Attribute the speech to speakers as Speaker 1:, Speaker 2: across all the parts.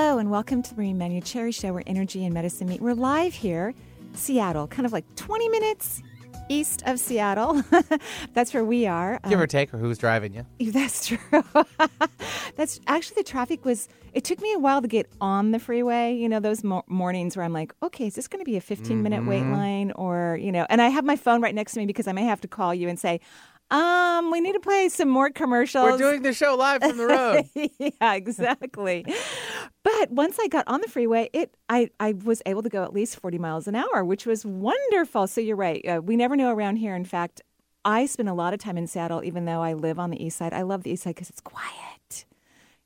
Speaker 1: Hello, and welcome to the Marie Manuchehri Show, where energy and medicine meet. We're live here, Seattle, kind of like 20 minutes east of Seattle. That's where we are.
Speaker 2: Give or um, take, or who's driving you?
Speaker 1: That's true. That's actually the traffic was. It took me a while to get on the freeway. You know, those mo- mornings where I'm like, okay, is this going to be a 15 minute wait mm-hmm. line, or you know? And I have my phone right next to me because I may have to call you and say, um, we need to play some more commercials.
Speaker 2: We're doing the show live from the road.
Speaker 1: yeah, exactly. but once I got on the freeway, it I, I was able to go at least 40 miles an hour, which was wonderful. So you're right. Uh, we never know around here. In fact, I spend a lot of time in Seattle, even though I live on the east side. I love the east side because it's quiet.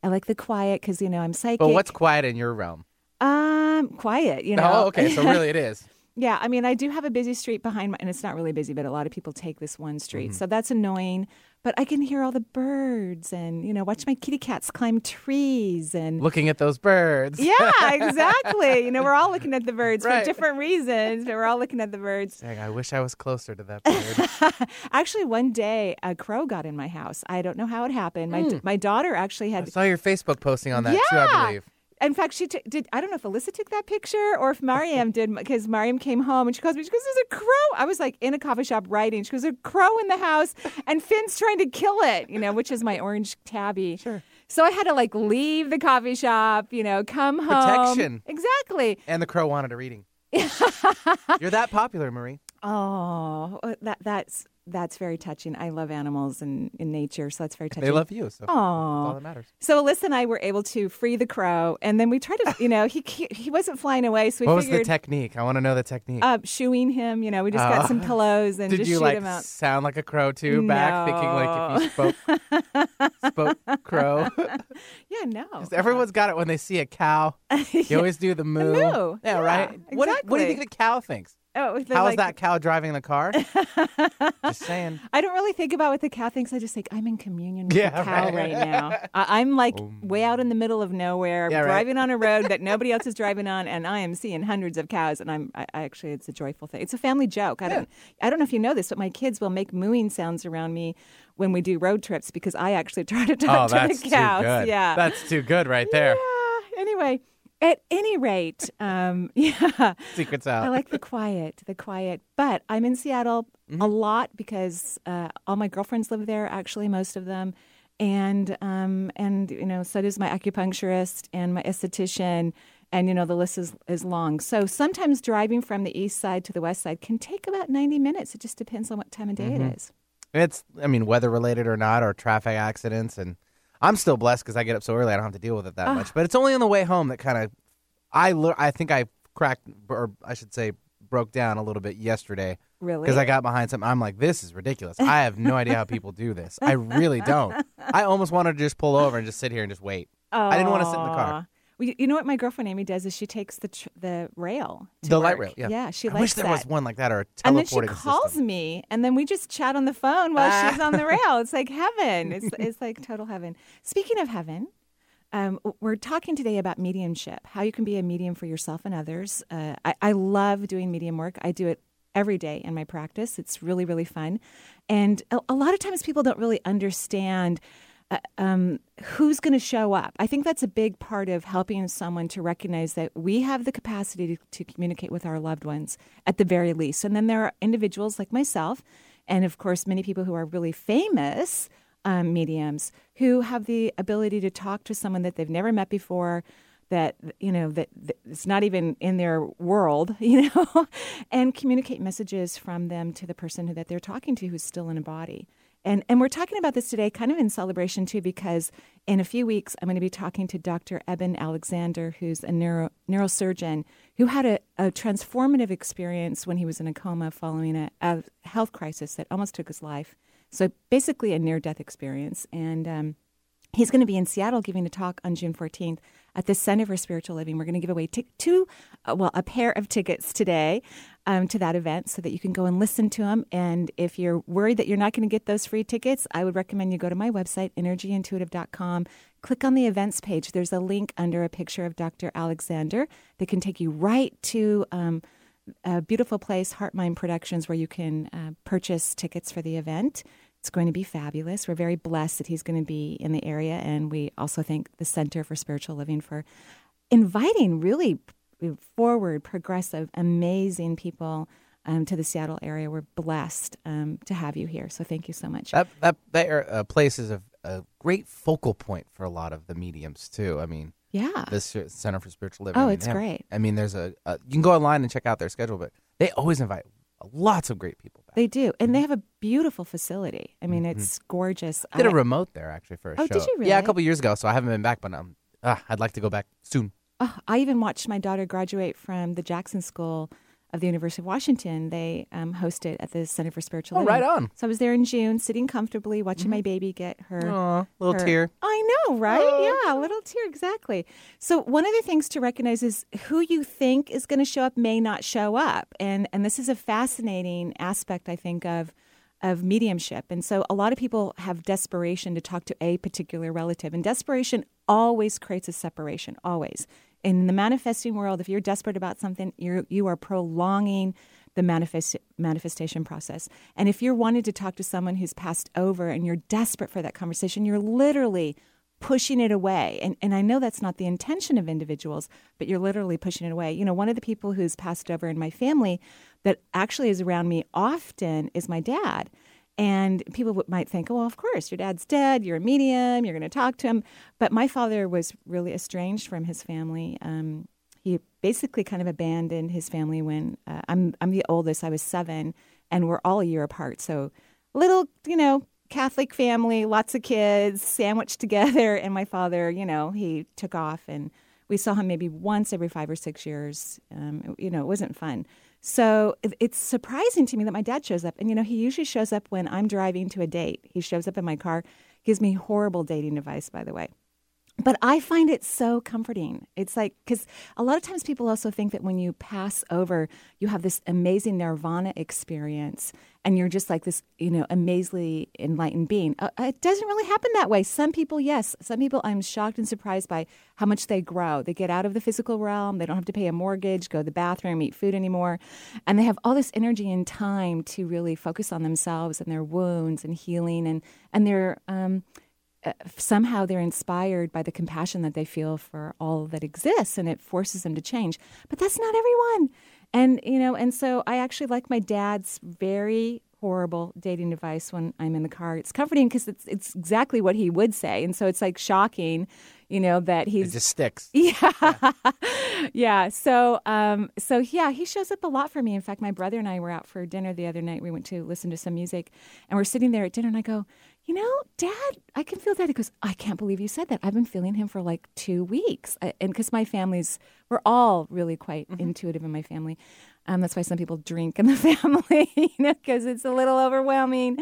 Speaker 1: I like the quiet because, you know, I'm psychic.
Speaker 2: but what's quiet in your realm?
Speaker 1: Um, quiet, you know.
Speaker 2: Oh, okay. So really, it is.
Speaker 1: Yeah, I mean, I do have a busy street behind my, and it's not really busy, but a lot of people take this one street. Mm-hmm. So that's annoying. But I can hear all the birds and, you know, watch my kitty cats climb trees and.
Speaker 2: Looking at those birds.
Speaker 1: Yeah, exactly. you know, we're all looking at the birds
Speaker 2: Right.
Speaker 1: for different reasons, but we're all looking at the birds.
Speaker 2: Dang, I wish I was closer to that bird.
Speaker 1: Actually, one day a crow got in my house. I don't know how it happened. My, hmm. my daughter actually
Speaker 2: I
Speaker 1: had
Speaker 2: saw your Facebook posting on that too, I believe.
Speaker 1: In fact, she t- did. I don't know if Alyssa took that picture or if Mariam did, because Mariam came home and she calls me. She goes, "There's a crow." I was like in a coffee shop writing. She goes, "A crow in the house, and Finn's trying to kill it." You know, which is my orange tabby. Sure. So I had to like leave the coffee shop. You know, come home.
Speaker 2: Protection.
Speaker 1: Exactly.
Speaker 2: And the crow wanted a reading. You're that popular, Marie.
Speaker 1: Oh, that that's that's very touching. I love animals and in nature, so that's very touching.
Speaker 2: They love you, so that's all that matters.
Speaker 1: So Alyssa and I were able to free the crow, and then we tried to, you know, he he, wasn't flying away, so we
Speaker 2: What was
Speaker 1: figured
Speaker 2: the technique? I want to know the technique.
Speaker 1: uh, shooing him. You know, we just got some pillows and
Speaker 2: Did
Speaker 1: just
Speaker 2: you
Speaker 1: shoot
Speaker 2: like
Speaker 1: him out.
Speaker 2: sound like a crow too? Back thinking like if you spoke spoke crow.
Speaker 1: Yeah, no.
Speaker 2: Everyone's got it when they see a cow. You always do the moo.
Speaker 1: moo.
Speaker 2: Yeah,
Speaker 1: Yeah,
Speaker 2: right. What, do- what do you think the cow thinks?
Speaker 1: Oh, the,
Speaker 2: How is
Speaker 1: like,
Speaker 2: that cow driving the car? Just saying.
Speaker 1: I don't really think about what the cow thinks. I just think I'm in communion with
Speaker 2: Yeah,
Speaker 1: the cow
Speaker 2: right.
Speaker 1: right, now. I, I'm like oh, way out in the middle of nowhere,
Speaker 2: Yeah, right.
Speaker 1: driving on a road that nobody else is driving on, and I am seeing hundreds of cows. And I'm I, I actually, it's a joyful thing. It's a family joke. I don't, I don't know if you know this, but my kids will make mooing sounds around me when we do road trips because I actually try to
Speaker 2: Oh,
Speaker 1: talk to
Speaker 2: that's
Speaker 1: the
Speaker 2: too
Speaker 1: cows.
Speaker 2: good.
Speaker 1: Yeah,
Speaker 2: That's too good right there.
Speaker 1: Yeah. Anyway, at any rate, um, yeah.
Speaker 2: Secrets out.
Speaker 1: I like the quiet, the quiet. But I'm in Seattle
Speaker 2: Mm-hmm.
Speaker 1: a lot because uh, all my girlfriends live there. Actually, most of them, and um, and you know, so does my acupuncturist and my esthetician, and you know, the list is is long. So sometimes driving from the east side to the west side can take about 90 minutes. It just depends on what time of day
Speaker 2: Mm-hmm.
Speaker 1: it is.
Speaker 2: It's, I mean, weather related or not, or traffic accidents. And I'm still blessed because I get up so early, I don't have to deal with it that
Speaker 1: Ah.
Speaker 2: much. But it's only on the way home that kind of, I, lear- I think I cracked, or I should say, broke down a little bit yesterday
Speaker 1: Really?
Speaker 2: because I got behind something. I'm like, this is ridiculous. I have no idea how people do this. I really don't. I almost wanted to just pull over and just sit here and just wait. I didn't want to sit in the car.
Speaker 1: Well, you- know what my girlfriend Amy does is she takes the tr- the rail, to
Speaker 2: The light rail, yeah.
Speaker 1: she
Speaker 2: I wish there was one like that or a
Speaker 1: and then she calls
Speaker 2: system.
Speaker 1: me, and then we just chat on the phone while
Speaker 2: Ah.
Speaker 1: she's on the rail. It's like heaven. It's it's like total heaven. Speaking of heaven, um, we're talking today about mediumship, how you can be a medium for yourself and others. Uh, I, I love doing medium work. I do it every day in my practice. It's really really fun, and a, a lot of times people don't really understand. Uh, um, who's going to show up? I think that's a big part of helping someone to recognize that we have the capacity to, to communicate with our loved ones at the very least. And then there are individuals like myself, and of course, many people who are really famous um, mediums who have the ability to talk to someone that they've never met before. That you know that, that it's not even in their world, you know, and communicate messages from them to the person that they're talking to, who's still in a body. And and we're talking about this today kind of in celebration too because in a few weeks I'm going to be talking to Dr. Eben Alexander who's a neuro, neurosurgeon who had a, a transformative experience when he was in a coma following a, a health crisis that almost took his life. So basically a near death experience and um, He's going to be in Seattle giving a talk on June 14th at the Center for Spiritual Living. We're going to give away t- two, uh, well, a pair of tickets today um, to that event so that you can go and listen to him. And if you're worried that you're not going to get those free tickets, I would recommend you go to my website, energyintuitive.com. Click on the events page. There's a link under a picture of Dr. Alexander that can take you right to um, a beautiful place, Heart Mind Productions, where you can uh, purchase tickets for the event. It's going to be fabulous. We're very blessed that he's going to be in the area. And we also thank the Center for Spiritual Living for inviting really forward, progressive, amazing people um, to the Seattle area. We're blessed um, to have you here. So thank you so much.
Speaker 2: That, that, that uh, place is a, a great focal point for a lot of the mediums, too. I mean,
Speaker 1: yeah.
Speaker 2: The Center for Spiritual Living.
Speaker 1: Oh,
Speaker 2: I mean,
Speaker 1: it's
Speaker 2: have-
Speaker 1: great.
Speaker 2: I mean, there's a, a you can go online and check out their schedule, but they always invite lots of great people back.
Speaker 1: They do. And they have a beautiful facility. I mean, it's gorgeous.
Speaker 2: I did a remote there actually for a show.
Speaker 1: Oh,
Speaker 2: show.
Speaker 1: did you really?
Speaker 2: Yeah, a couple years ago, so I haven't been back, but um, ah, I'd like to go back soon.
Speaker 1: Oh, I even watched my daughter graduate from the Jackson School of the University of Washington. They um, hosted at the Center for Spiritual
Speaker 2: Oh,
Speaker 1: Living.
Speaker 2: right on.
Speaker 1: So I was there in June, sitting comfortably, watching my baby get her.
Speaker 2: Aw, little
Speaker 1: her-
Speaker 2: tear.
Speaker 1: I know, right? Yeah, a little tear, exactly. So one of the things to recognize is who you think is going to show up may not show up, and and this is a fascinating aspect, I think, of of mediumship. And so a lot of people have desperation to talk to a particular relative, and desperation always creates a separation, always. In the manifesting world, if you're desperate about something, you're you are prolonging the manifest, manifestation process. And if you're wanting to talk to someone who's passed over and you're desperate for that conversation, you're literally pushing it away. And, and I know that's not the intention of individuals, but you're literally pushing it away. You know, one of the people who's passed over in my family that actually is around me often is my dad. And people might think, oh, well, of course, your dad's dead. You're a medium. You're going to talk to him. But my father was really estranged from his family. Um, he basically kind of abandoned his family when uh, I'm I'm the oldest. I was seven, and we're all a year apart. So little, you know, Catholic family, lots of kids, sandwiched together. And my father, you know, he took off, and we saw him maybe once every five or six years. Um, you know, it wasn't fun. So it's surprising to me that my dad shows up, and you know, he usually shows up when I'm driving to a date. He shows up in my car. Gives me horrible dating advice, by the way but I find it so comforting. It's like, because a lot of times people also think that when you pass over, you have this amazing nirvana experience and you're just like this, you know, amazingly enlightened being. Uh, it doesn't really happen that way. Some people, yes. Some people, I'm shocked and surprised by how much they grow. They get out of the physical realm. They don't have to pay a mortgage, go to the bathroom, eat food anymore. And they have all this energy and time to really focus on themselves and their wounds and healing and, and their, um, uh, somehow they're inspired by the compassion that they feel for all that exists and it forces them to change but that's not everyone and you know and so i actually like my dad's very horrible dating advice when i'm in the car it's comforting because it's, it's exactly what he would say and so it's like shocking you know that
Speaker 2: It
Speaker 1: he's
Speaker 2: just sticks.
Speaker 1: yeah. yeah. So, um, so yeah, he shows up a lot for me. In fact, my brother and I were out for dinner the other night. We went to listen to some music and we're sitting there at dinner and I go, you know, dad, I can feel that. He goes, I can't believe you said that. I've been feeling him for like two weeks. I, and because my family's, we're all really quite intuitive in my family. Um, that's why some people drink in the family, you know, because it's a little overwhelming.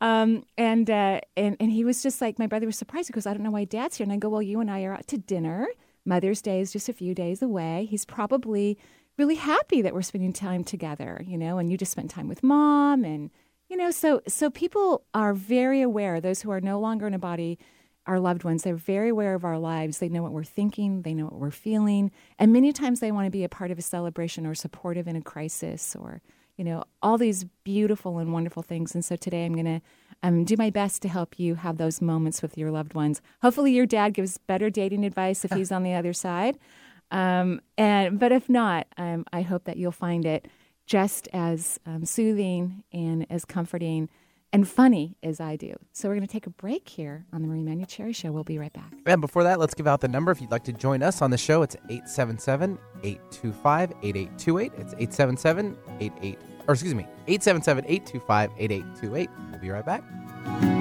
Speaker 1: Um, and, uh, and and he was just like, my brother was surprised. He goes, I don't know why dad's here. And I go, well, you and I are out to dinner. Mother's Day is just a few days away. He's probably really happy that we're spending time together, you know, and you just spent time with mom and you know, so so people are very aware, those who are no longer in a body, our loved ones, they're very aware of our lives. They know what we're thinking, they know what we're feeling, and many times they want to be a part of a celebration or supportive in a crisis or you know, all these beautiful and wonderful things. And so today I'm to um, do my best to help you have those moments with your loved ones. Hopefully, your dad gives better dating advice if he's on the other side. Um, and but if not, um, I hope that you'll find it just as um, soothing and as comforting and funny as I do. So we're going to take a break here on the Marie Manuchehri Show. We'll be right back.
Speaker 2: And before that, let's give out the number. If you'd like to join us on the show, it's 877 825 8828. It's 877 88, or excuse me, 877 825 8828. We'll be right back.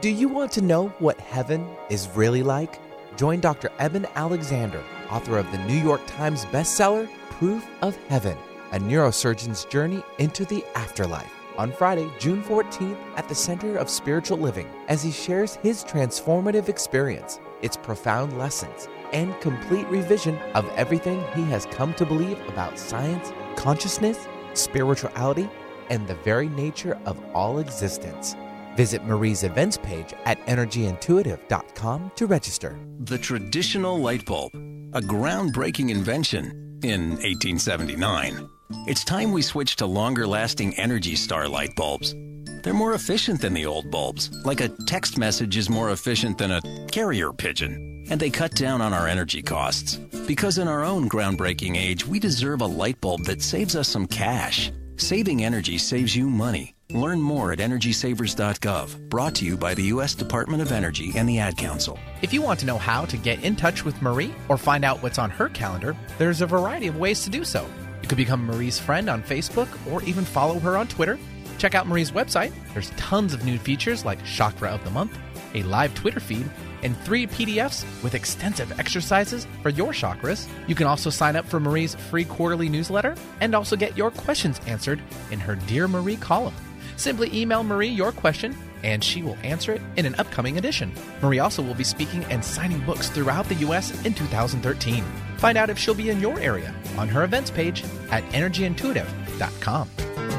Speaker 3: Do you want to know what heaven is really like?
Speaker 2: join Dr. Eben Alexander, author of the New York Times bestseller, Proof of Heaven A Neurosurgeon's Journey into the Afterlife, on Friday, June 14th at the Center of Spiritual Living as he shares his transformative experience, its profound lessons, and complete revision of everything he has come to believe about science, consciousness, spirituality, and the very nature of all existence. Visit Marie's events page at energyintuitive.com to register.
Speaker 3: The traditional light bulb, a groundbreaking invention in 1879. It's time we switch to longer lasting Energy Star light bulbs. They're more efficient than the old bulbs, like a text message is more efficient than a carrier pigeon. And they cut down on our energy costs. Because in our own groundbreaking age, we deserve a light bulb that saves us some cash. Saving energy saves you money. Learn more at EnergySavers.gov. Brought to you by the U.S. Department of Energy and the Ad Council.
Speaker 4: If you want to know how to get in touch with Marie or find out what's on her calendar, there's a variety of ways to do so. You could become Marie's friend on Facebook or even follow her on Twitter. Check out Marie's website. There's tons of new features like Chakra of the Month, a live Twitter feed, and three PDFs with extensive exercises for your chakras. You can also sign up for Marie's free quarterly newsletter and also get your questions answered in her Dear Marie column. Simply email Marie your question and she will answer it in an upcoming edition. Marie also will be speaking and signing books throughout the U.S. in 2013. Find out if she'll be in your area on her events page at energyintuitive.com.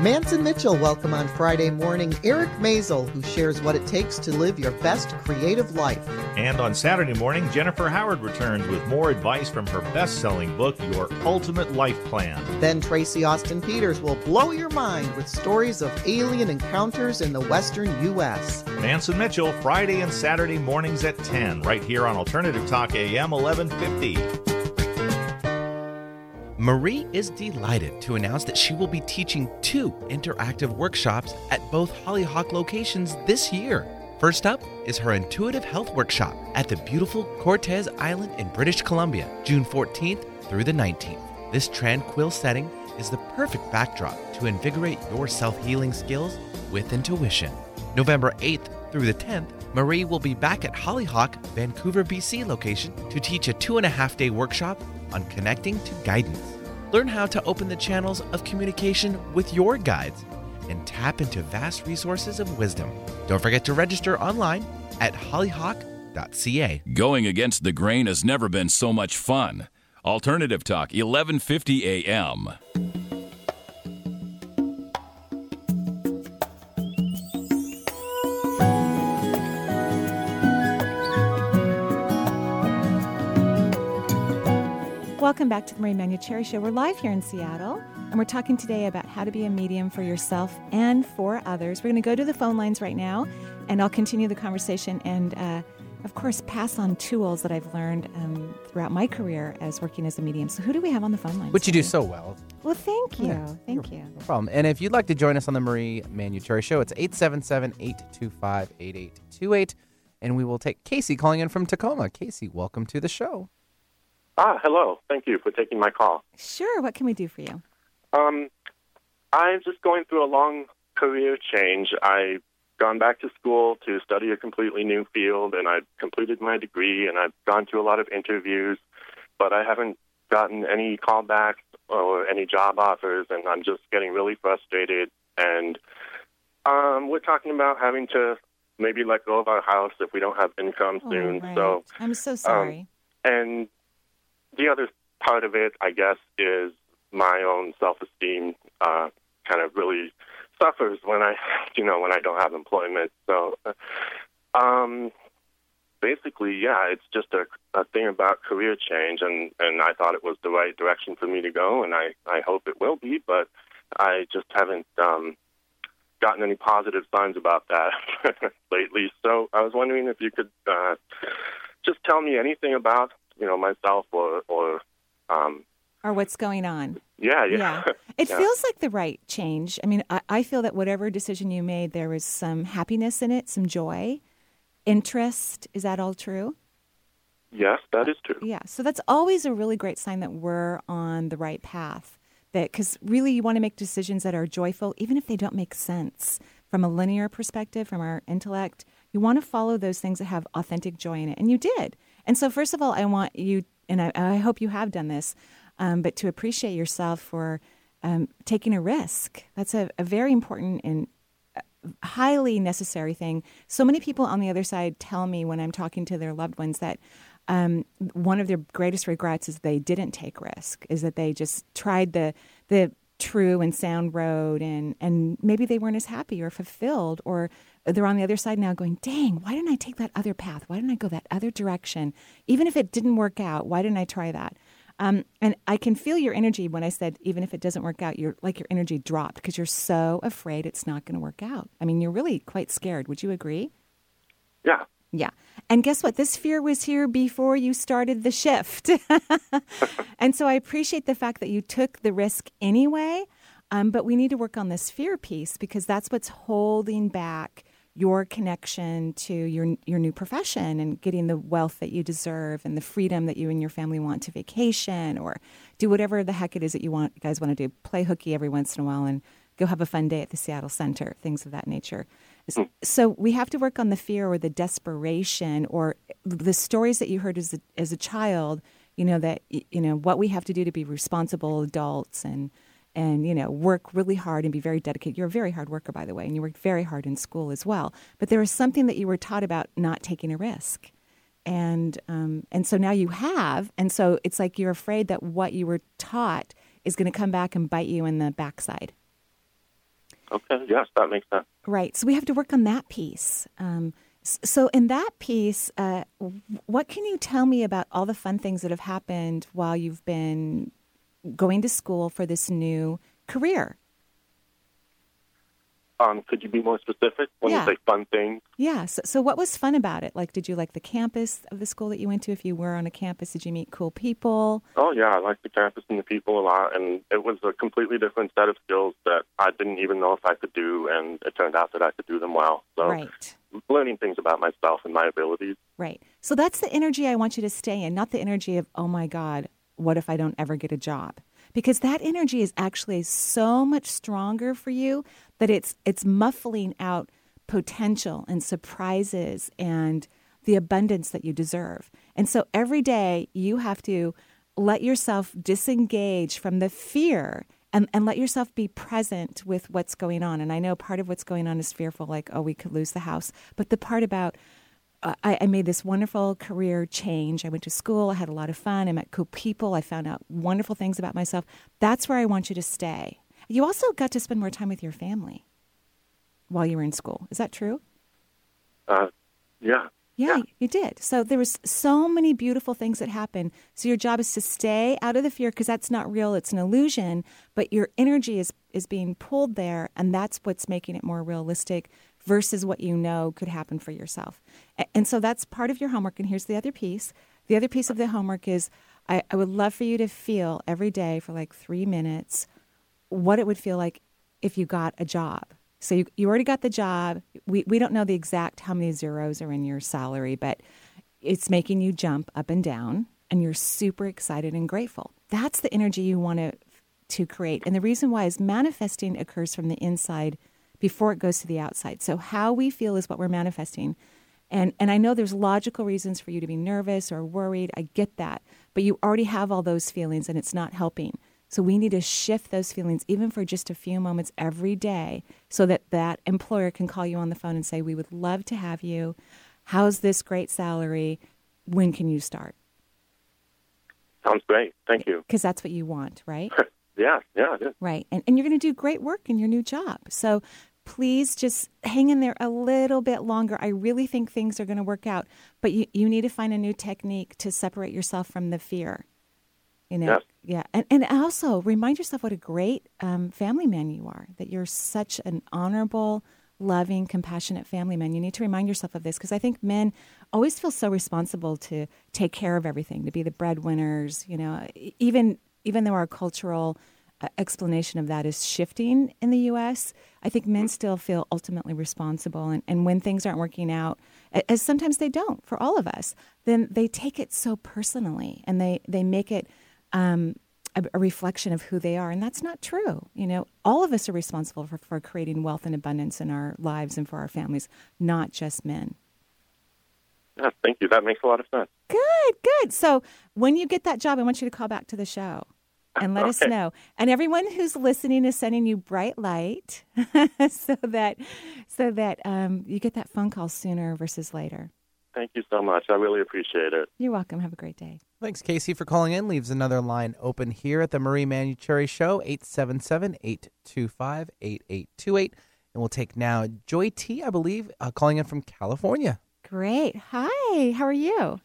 Speaker 5: Mance & Mitchell welcome on Friday morning Eric Maisel, who shares what it takes to live your best creative life.
Speaker 6: And on Saturday morning, Jennifer Howard returns with more advice from her best selling book, Your Ultimate Life Plan.
Speaker 5: Then Tracy Austin Peters will blow your mind with stories of alien encounters in the western U.S.
Speaker 6: Mance & Mitchell, Friday and Saturday mornings at 10, right here on Alternative Talk AM 1150.
Speaker 2: Marie is delighted to announce that she will be teaching two interactive workshops at both Hollyhock locations this year. First up is her Intuitive Health Workshop at the beautiful Cortes Island in British Columbia, June 14th through the 19th. This tranquil setting is the perfect backdrop to invigorate your self healing skills with intuition. November 8th through the 10th, Marie will be back at Hollyhock, Vancouver, BC location to teach a two and a half day workshop on connecting to guidance. Learn how to open the channels of communication with your guides and tap into vast resources of wisdom. Don't forget to register online at hollyhock.ca.
Speaker 7: Going against the grain has never been so much fun. Alternative Talk, 1150 AM.
Speaker 1: Welcome back to the Marie Manuchehri Show. We're live here in Seattle, and we're talking today about how to be a medium for yourself and for others. We're going to go to the phone lines right now, and I'll continue the conversation and, uh, of course, pass on tools that I've learned um, throughout my career as working as a medium. So, who do we have on the phone line?
Speaker 2: Which you do so well.
Speaker 1: Well, thank you.
Speaker 2: Yeah,
Speaker 1: thank you.
Speaker 2: No problem. And if you'd like to join us on the Marie Manuchehri Show, it's 877 825 8828. And we will take Casey calling in from Tacoma. Casey, welcome to the show.
Speaker 8: Ah, hello. Thank you for taking my call.
Speaker 1: Sure. What can we do for you?
Speaker 8: Um, I'm just going through a long career change. I've gone back to school to study a completely new field, and I've completed my degree, and I've gone to a lot of interviews, but I haven't gotten any callbacks or any job offers, and I'm just getting really frustrated. And um, we're talking about having to maybe let go of our house if we don't have income
Speaker 1: Oh,
Speaker 8: soon.
Speaker 1: right.
Speaker 8: So,
Speaker 1: I'm so sorry.
Speaker 8: and the other part of it, I guess, is my own self-esteem uh, kind of really suffers when I, you know, when I don't have employment. So, um, basically, yeah, it's just a, a thing about career change, and and I thought it was the right direction for me to go, and I I hope it will be, but I just haven't um, gotten any positive signs about that lately. So I was wondering if you could uh, just tell me anything about you know myself or or um,
Speaker 1: or what's going on?
Speaker 8: yeah yeah
Speaker 1: It
Speaker 8: Yeah.
Speaker 1: feels like the right change. I mean, I, I feel that whatever decision you made, there was some happiness in it, some joy, interest. Is that all true?
Speaker 8: yes that is true.
Speaker 1: Yeah. So that's always a really great sign that we're on the right path. That because really you want to make decisions that are joyful, even if they don't make sense from a linear perspective, from our intellect. You want to follow those things that have authentic joy in it, and you did. And so, first of all, I want you, and I, I hope you have done this, um, but to appreciate yourself for um, taking a risk. That's a, a very important and uh, highly necessary thing. So many people on the other side tell me when I'm talking to their loved ones that um, one of their greatest regrets is they didn't take risk, is that they just tried the the true and sound road and and maybe they weren't as happy or fulfilled or they're on the other side now going dang why didn't i take that other path? Why didn't i go that other direction? Even if it didn't work out why didn't i try that? Um, and i can feel your energy when i said even if it doesn't work out you're like your energy dropped because you're so afraid it's not going to work out. I mean you're really quite scared. Would you agree?
Speaker 8: Yeah.
Speaker 1: yeah. And guess what? This fear was here before you started the shift. and so I appreciate the fact that you took the risk anyway. Um, but we need to work on this fear piece because that's what's holding back your connection to your your new profession and getting the wealth that you deserve and the freedom that you and your family want to vacation or do whatever the heck it is that you want you guys want to do. Play hooky every once in a while and go have a fun day at the Seattle Center, things of that nature. So we have to work on the fear or the desperation or the stories that you heard as a, as a child. You know that you know what we have to do to be responsible adults and and you know work really hard and be very dedicated. You're a very hard worker, by the way, and you worked very hard in school as well. But there was something that you were taught about not taking a risk, and um, and so now you have, and so it's like you're afraid that what you were taught is going to come back and bite you in the backside.
Speaker 8: Okay. Yes, that makes sense.
Speaker 1: Right. So we have to work on that piece. Um, so in that piece, uh, what can you tell me about all the fun things that have happened while you've been going to school for this new career?
Speaker 8: Um, could you be more specific when
Speaker 1: Yeah.
Speaker 8: you say fun things?
Speaker 1: Yeah. So, so what was fun about it? Like, did you like the campus of the school that you went to? If you were on a campus, did you meet cool people?
Speaker 8: Oh yeah, I like the campus and the people a lot, and it was a completely different set of skills that I didn't even know if I could do, and it turned out that I could do them well. So
Speaker 1: Right.
Speaker 8: learning things about myself and my abilities.
Speaker 1: Right. So that's the energy I want you to stay in, not the energy of, oh my God, what if I don't ever get a job? Because that energy is actually so much stronger for you that it's it's muffling out potential and surprises and the abundance that you deserve. And so every day you have to let yourself disengage from the fear and, and let yourself be present with what's going on. And I know part of what's going on is fearful, like, oh, we could lose the house. But the part about uh, I, I made this wonderful career change. I went to school. I had a lot of fun. I met cool people. I found out wonderful things about myself. That's where I want you to stay. You also got to spend more time with your family while you were in school. Is that true?
Speaker 8: Uh, yeah.
Speaker 1: Yeah, you did. So there was so many beautiful things that happened. So your job is to stay out of the fear because that's not real; it's an illusion. But your energy is is being pulled there, and that's what's making it more realistic versus what you know could happen for yourself. And so that's part of your homework. And here's the other piece. The other piece of the homework is I, I would love for you to feel every day for like three minutes what it would feel like if you got a job. So you, you already got the job. We, we don't know the exact how many zeros are in your salary, but it's making you jump up and down and you're super excited and grateful. That's the energy you want to to create. And the reason why is manifesting occurs from the inside before it goes to the outside. So how we feel is what we're manifesting. And and I know there's logical reasons for you to be nervous or worried. I get that. But you already have all those feelings and it's not helping. So we need to shift those feelings even for just a few moments every day so that that employer can call you on the phone and say, "We would love to have you. How's this great salary? When can you start?"
Speaker 8: Sounds great. Thank you.
Speaker 1: Because that's what you want, right?
Speaker 8: Yeah, yeah, is.
Speaker 1: Right. And, and you're going to do great work in your new job. So please just hang in there a little bit longer. I really think things are going to work out. But you, you need to find a new technique to separate yourself from the fear. You know, yeah, and and also remind yourself what a great um, family man you are. That you're such an honorable, loving, compassionate family man. You need to remind yourself of this because I think men always feel so responsible to take care of everything, to be the breadwinners. You know, even even though our cultural uh, explanation of that is shifting in the U.S., I think men still feel ultimately responsible. And, and when things aren't working out, as sometimes they don't for all of us, then they take it so personally and they, they make it um, a, a reflection of who they are. And that's not true. You know, all of us are responsible for, for creating wealth and abundance in our lives and for our families, not just men.
Speaker 8: Yeah, thank you. That makes a lot of sense.
Speaker 1: Good, good. So when you get that job, I want you to call back to the show and let us know. And everyone who's listening is sending you bright light so that so that um, you get that phone call sooner versus later.
Speaker 8: Thank you so much. I really appreciate it.
Speaker 1: You're welcome. Have a great day.
Speaker 2: Thanks, Casey, for calling in. Leaves another line open here at the Marie Manuchehri Show, 877 825 8828. And we'll take now Joy T, I believe, uh, calling in from California.
Speaker 1: Great. Hi. How are you?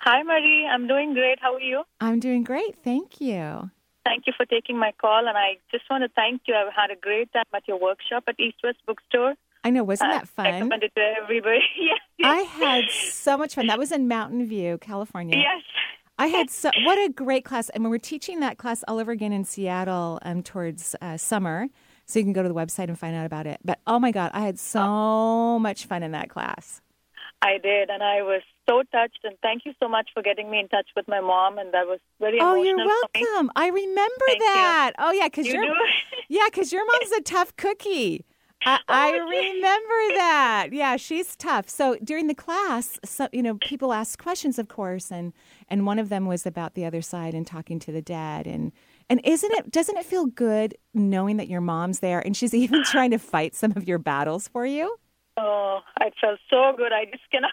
Speaker 9: Hi, Marie. I'm doing great. How are you?
Speaker 1: I'm doing great. Thank you.
Speaker 9: Thank you for taking my call, and I just want to thank you. I've had a great time at your workshop at East West Bookstore.
Speaker 1: I know. Wasn't
Speaker 9: I
Speaker 1: that fun?
Speaker 9: recommend it to everybody. yes.
Speaker 1: I had so much fun. That was in Mountain View, California.
Speaker 9: Yes.
Speaker 1: I had so what a great class, and we're teaching that class all over again in Seattle um, towards uh, summer. So you can go to the website and find out about it. But oh my God, I had so much fun in that class.
Speaker 9: I did, and I was so touched. And thank you so much for getting me in touch with my mom, and that was very
Speaker 1: Oh,
Speaker 9: emotional
Speaker 1: you're welcome. I remember
Speaker 9: Thank you.
Speaker 1: that. Oh yeah, because
Speaker 9: You
Speaker 1: your yeah, because your mom's a tough cookie. I, I oh, remember that. Yeah, she's tough. So during the class, so, you know, people ask questions, of course, and and one of them was about the other side and talking to the dad. And and isn't it doesn't it feel good knowing that your mom's there and she's even trying to fight some of your battles for you?
Speaker 9: Oh, I felt so good. I just cannot,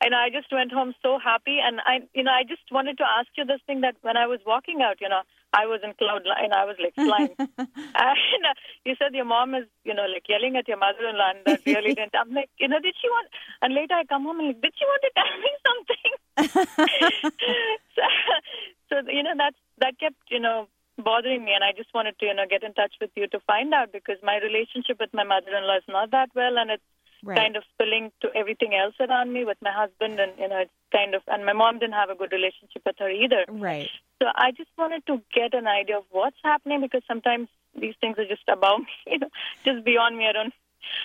Speaker 9: and I just went home so happy. And I, you know, I just wanted to ask you this thing that when I was walking out, you know, I was in cloud and I was like flying. and uh, you said your mom is, you know, like yelling at your mother-in-law, and that really didn't. I'm like, you know, did she want? And later I come home and like, did she want to tell me something? so, so you know, that that kept, you know, bothering me, and I just wanted to, you know, get in touch with you to find out because my relationship with my mother-in-law is not that well, and it's
Speaker 1: Right.
Speaker 9: kind of spilling to everything else around me with my husband, and you know, it's kind of, and my mom didn't have a good relationship with her either.
Speaker 1: Right.
Speaker 9: So I just wanted to get an idea of what's happening because sometimes these things are just above me, you know, just beyond me. I don't,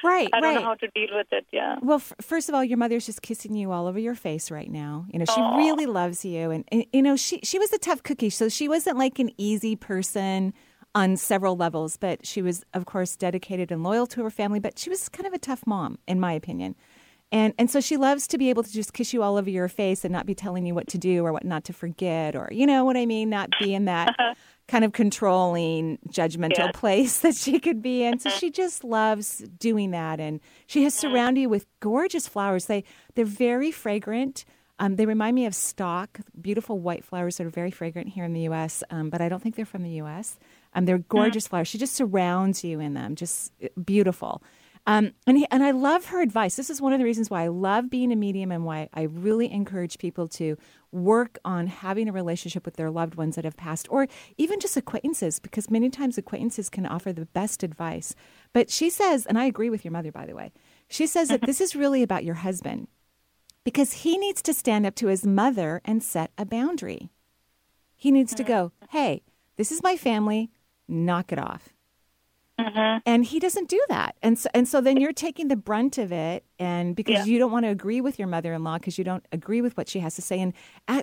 Speaker 1: Right.
Speaker 9: I don't
Speaker 1: right.
Speaker 9: know how to deal with it. Yeah.
Speaker 1: Well, f- first of all, your mother's just kissing you all over your face right now. You know, she
Speaker 9: Aw.
Speaker 1: really loves you, and, and you know, she she was a tough cookie, so she wasn't like an easy person on several levels. But she was, of course, dedicated and loyal to her family. But she was kind of a tough mom, in my opinion. And and so she loves to be able to just kiss you all over your face and not be telling you what to do or what not to forget or you know what I mean, not be in that kind of controlling, judgmental
Speaker 9: Yeah.
Speaker 1: place that she could be in. So she just loves doing that, and she has surrounded you with gorgeous flowers. They they're very fragrant. Um, they remind me of stock, beautiful white flowers that are very fragrant here in the U.S., um, but I don't think they're from the U.S. Um, they're gorgeous flowers. She just surrounds you in them, just uh, beautiful. Um, and, he, and I love her advice. This is one of the reasons why I love being a medium and why I really encourage people to work on having a relationship with their loved ones that have passed or even just acquaintances, because many times acquaintances can offer the best advice. But she says, and I agree with your mother, by the way, she says that this is really about your husband because he needs to stand up to his mother and set a boundary. He needs to go, hey, this is my family, knock it off. And he doesn't do that. And so, and so then you're taking the brunt of it. And because
Speaker 9: Yeah.
Speaker 1: you don't want to agree with your mother in law because you don't agree with what she has to say. And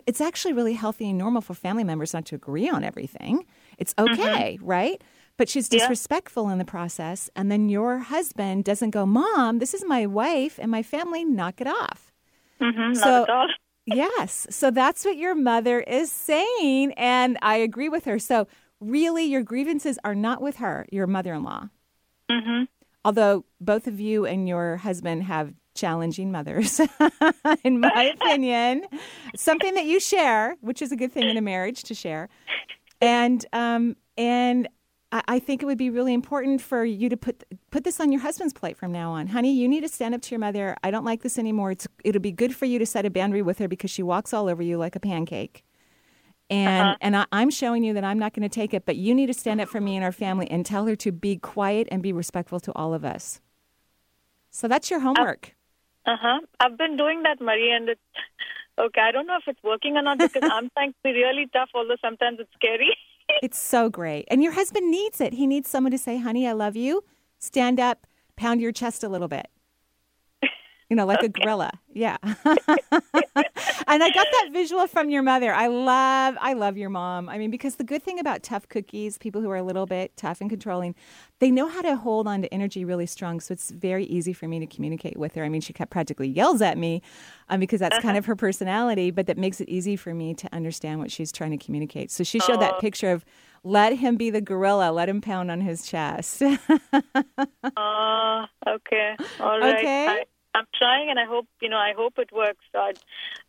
Speaker 1: it's actually really healthy and normal for family members not to agree on everything. It's okay, right? But she's
Speaker 9: Yeah.
Speaker 1: disrespectful in the process. And then your husband doesn't go, Mom, this is my wife and my family, knock it off.
Speaker 9: Mm-hmm,
Speaker 1: So-
Speaker 9: not at all.
Speaker 1: Yes. So that's what your mother is saying. And I agree with her. So really, your grievances are not with her, your mother in law.
Speaker 9: Mm-hmm.
Speaker 1: Although both of you and your husband have challenging mothers, in my opinion, something that you share, which is a good thing in a marriage to share. And, um, and, I I think it would be really important for you to put put this on your husband's plate from now on. Honey, you need to stand up to your mother. I don't like this anymore. It's it'll be good for you to set a boundary with her because she walks all over you like a pancake. And and I, I'm showing you that I'm not going to take it, but you need to stand up for me and our family and tell her to be quiet and be respectful to all of us. So that's your homework.
Speaker 9: Uh huh. I've been doing that, Marie, and it's okay. I don't know if it's working or not because I'm trying to be really tough, although sometimes it's scary.
Speaker 1: It's so great. And your husband needs it. He needs someone to say, honey, I love you. Stand up, pound your chest a little bit. You know, like a gorilla. Yeah. and I got that visual from your mother. I love, I love your mom. I mean, because the good thing about tough cookies, people who are a little bit tough and controlling, they know how to hold on to energy really strong. So it's very easy for me to communicate with her. I mean, she practically yells at me um, because that's kind of her personality, but that makes it easy for me to understand what she's trying to communicate. So she showed that picture of let him be the gorilla, let him pound on his chest.
Speaker 9: Uh, okay. All right.
Speaker 1: Okay.
Speaker 9: I, I'm trying, and I hope you know. I hope it works. I,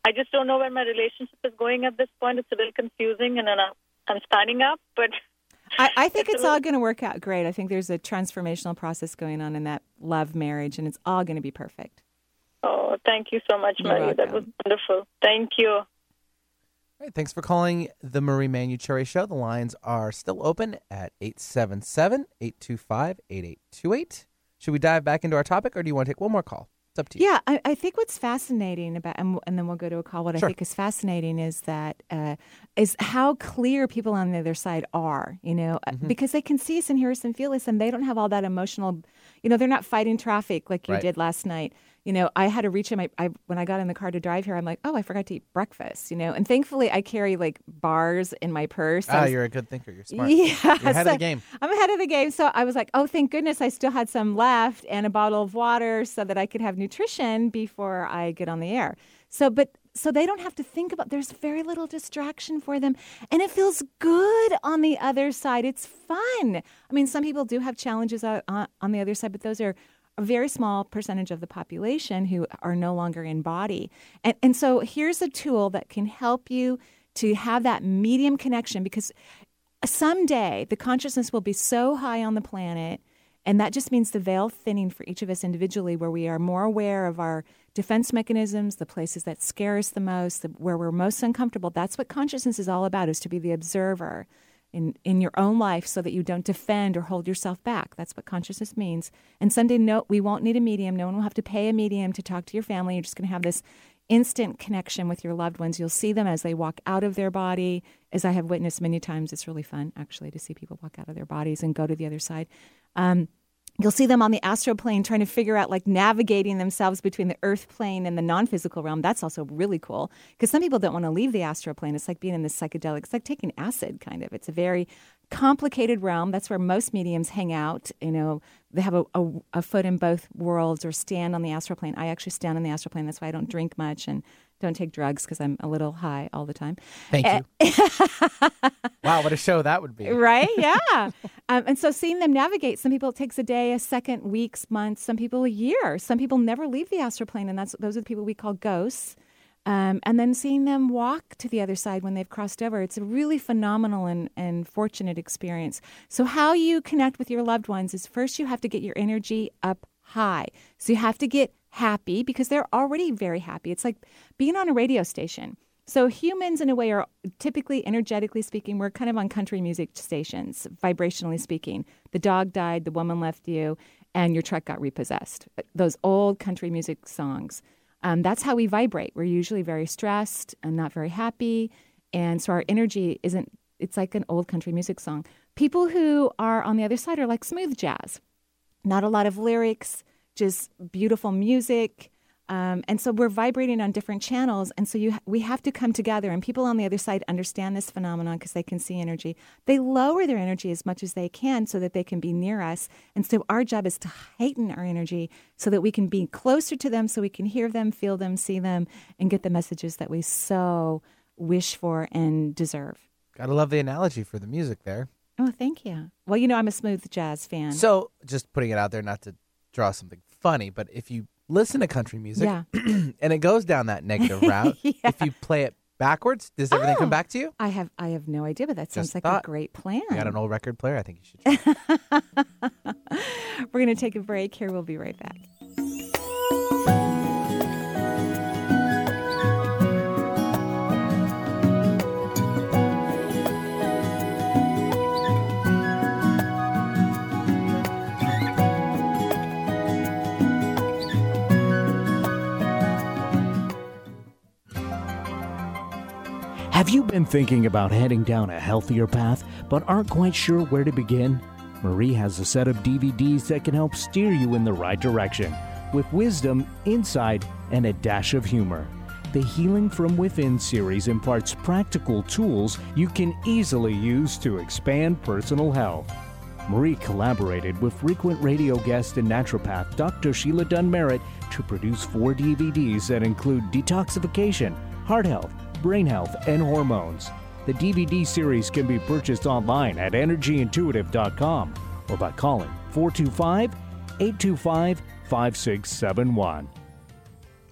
Speaker 9: I just don't know where my relationship is going at this point. It's a little confusing, and then I'm, I'm standing up, but
Speaker 1: I, I think
Speaker 9: It's a
Speaker 1: it's all going to work out great. I think there's a transformational process going on in that love marriage, and it's all going to be perfect.
Speaker 9: oh, thank you so much,
Speaker 1: You're
Speaker 9: Marie. That was wonderful. Thank you.
Speaker 2: All right, thanks for calling the Marie Manuchehri Show. The lines are still open at 877 825 8828. Should we dive back into our topic or do you want to take one more call? It's up to you.
Speaker 1: Yeah, I, I think what's fascinating about, and, and then we'll go to a call. What
Speaker 2: Sure.
Speaker 1: I think is fascinating is that uh, is how clear people on the other side are. You know, uh,
Speaker 2: Mm-hmm.
Speaker 1: because they can see us and hear us and feel us, and they don't have all that emotional. You know, they're not fighting traffic like you
Speaker 2: Right.
Speaker 1: did last night. You know, I had to reach in my I, when I got in the car to drive here. I'm like, oh, I forgot to eat breakfast. You know, and thankfully I carry like bars in my purse.
Speaker 2: Ah,
Speaker 1: was-
Speaker 2: you're a good thinker. You're smart.
Speaker 1: Yeah,
Speaker 2: You're ahead of the game.
Speaker 1: I'm ahead of the game. So I was like, oh, thank goodness I still had some left and a bottle of water so that I could have nutrition before I get on the air. So, but so they don't have to think about there's very little distraction for them and it feels good on the other side it's fun i mean some people do have challenges on, on the other side but those are a very small percentage of the population who are no longer in body. And, and so here's a tool that can help you to have that medium connection because someday the consciousness will be so high on the planet and that just means the veil thinning for each of us individually where we are more aware of our defense mechanisms the places that scare us the most the, where we're most uncomfortable. That's what consciousness is all about is to be the observer in, in your own life so that you don't defend or hold yourself back that's what consciousness means and Sunday, no we won't need a medium no one will have to pay a medium to talk to your family you're just going to have this instant connection with your loved ones. You'll see them as they walk out of their body, as I have witnessed many times. It's really fun, actually, to see people walk out of their bodies and go to the other side. Um, You'll see them on the astral plane trying to figure out, like, navigating themselves between the earth plane and the non physical realm. That's also really cool because some people don't want to leave the astral plane. It's like being in the psychedelic, it's like taking acid, kind of. It's a very complicated realm. That's where most mediums hang out. You know, they have a, a, a foot in both worlds or stand on the astral plane. I actually stand on the astral plane. That's why I don't drink much and don't take drugs because I'm a little high all the time.
Speaker 2: Thank
Speaker 1: Eh,
Speaker 2: you. wow, what a show that would be.
Speaker 1: Right? Yeah. um, and so seeing them navigate, some people it takes a day, a second, weeks, months, some people a year. Some people never leave the astral plane, and that's those are the people we call ghosts. Um, and then seeing them walk to the other side when they've crossed over, it's a really phenomenal and, and fortunate experience. So, how you connect with your loved ones is first you have to get your energy up high. So, you have to get happy because they're already very happy. It's like being on a radio station. So humans, in a way, are typically, energetically speaking, we're kind of on country music stations, vibrationally speaking. The dog died, the woman left you, and your truck got repossessed. Those old country music songs. Um, that's how we vibrate. We're usually very stressed and not very happy, and so our energy isn't. It's like an old country music song. People who are on the other side are like smooth jazz, not a lot of lyrics, just beautiful music. Um, and so we're vibrating on different channels, and so you we have to come together. And people on the other side understand this phenomenon because they can see energy. They lower their energy as much as they can so that they can be near us. And so our job is to heighten our energy so that we can be closer to them, so we can hear them, feel them, see them, and get the messages that we so wish for and deserve.
Speaker 2: Gotta love the analogy for the music there.
Speaker 1: Oh, thank you. Well, you know I'm a smooth jazz fan.
Speaker 2: So, just putting it out there, not to draw something funny, but if you listen to country music
Speaker 1: Yeah.
Speaker 2: and it goes down that negative route,
Speaker 1: Yeah.
Speaker 2: if you play it backwards, does everything
Speaker 1: Oh.
Speaker 2: come back to you?
Speaker 1: I have I have no idea, but that sounds
Speaker 2: Just
Speaker 1: like
Speaker 2: thought.
Speaker 1: a great plan.
Speaker 2: You got an old record player? I think you should.
Speaker 1: We're going to take a break here. We'll be right back.
Speaker 10: Have you been thinking about heading down a healthier path but aren't quite sure where to begin? Marie has a set of DVDs that can help steer you in the right direction. with wisdom, insight, and a dash of humor. The Healing from Within series imparts practical tools you can easily use to expand personal health. Marie collaborated with frequent radio guest and naturopath Dr. Sheila Dunn Merritt to produce four DVDs that include detoxification, heart health, brain health, and hormones. The DVD series can be purchased online at energyintuitive.com or by calling 425 825 5671.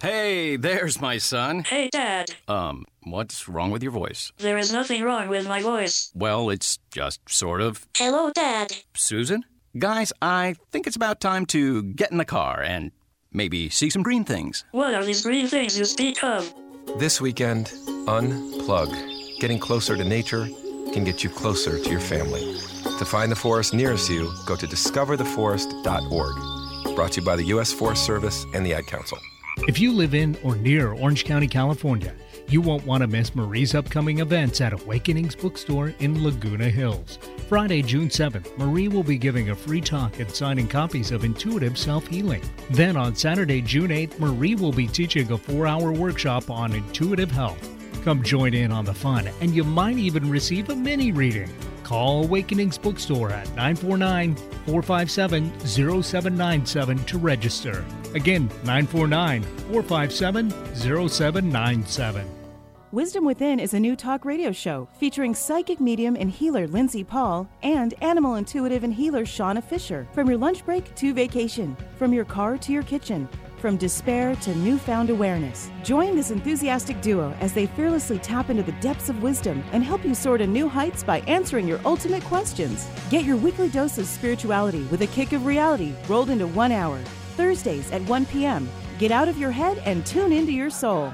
Speaker 11: Hey, there's my son.
Speaker 12: Hey, Dad.
Speaker 11: Um, what's wrong with your voice?
Speaker 12: There is nothing wrong with my voice.
Speaker 11: Well, it's just sort of.
Speaker 12: Hello, Dad.
Speaker 11: Susan? Guys, I think it's about time to get in the car and maybe see some green things.
Speaker 12: What are these green things you speak of?
Speaker 13: This weekend, unplug. Getting closer to nature can get you closer to your family. To find the forest nearest you, go to discovertheforest.org. Brought to you by the U.S. Forest Service and the Ad Council.
Speaker 10: If you live in or near Orange County, California, you won't want to miss Marie's upcoming events at Awakenings Bookstore in Laguna Hills. Friday, June 7th, Marie will be giving a free talk and signing copies of Intuitive Self Healing. Then on Saturday, June 8th, Marie will be teaching a four hour workshop on intuitive health. Come join in on the fun, and you might even receive a mini reading. Call Awakenings Bookstore at 949 457 0797 to register. Again, 949 457 0797.
Speaker 14: Wisdom Within is a new talk radio show featuring psychic medium and healer Lindsay Paul and animal intuitive and healer Shauna Fisher. From your lunch break to vacation, from your car to your kitchen, from despair to newfound awareness. Join this enthusiastic duo as they fearlessly tap into the depths of wisdom and help you soar to new heights by answering your ultimate questions. Get your weekly dose of spirituality with a kick of reality rolled into one hour. Thursdays at 1 p.m. Get out of your head and tune into your soul.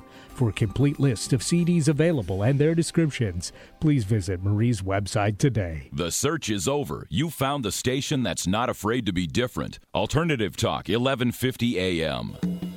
Speaker 10: For a complete list of CDs available and their descriptions, please visit Marie's website today.
Speaker 7: The search is over. You found the station that's not afraid to be different. Alternative Talk, 1150 AM.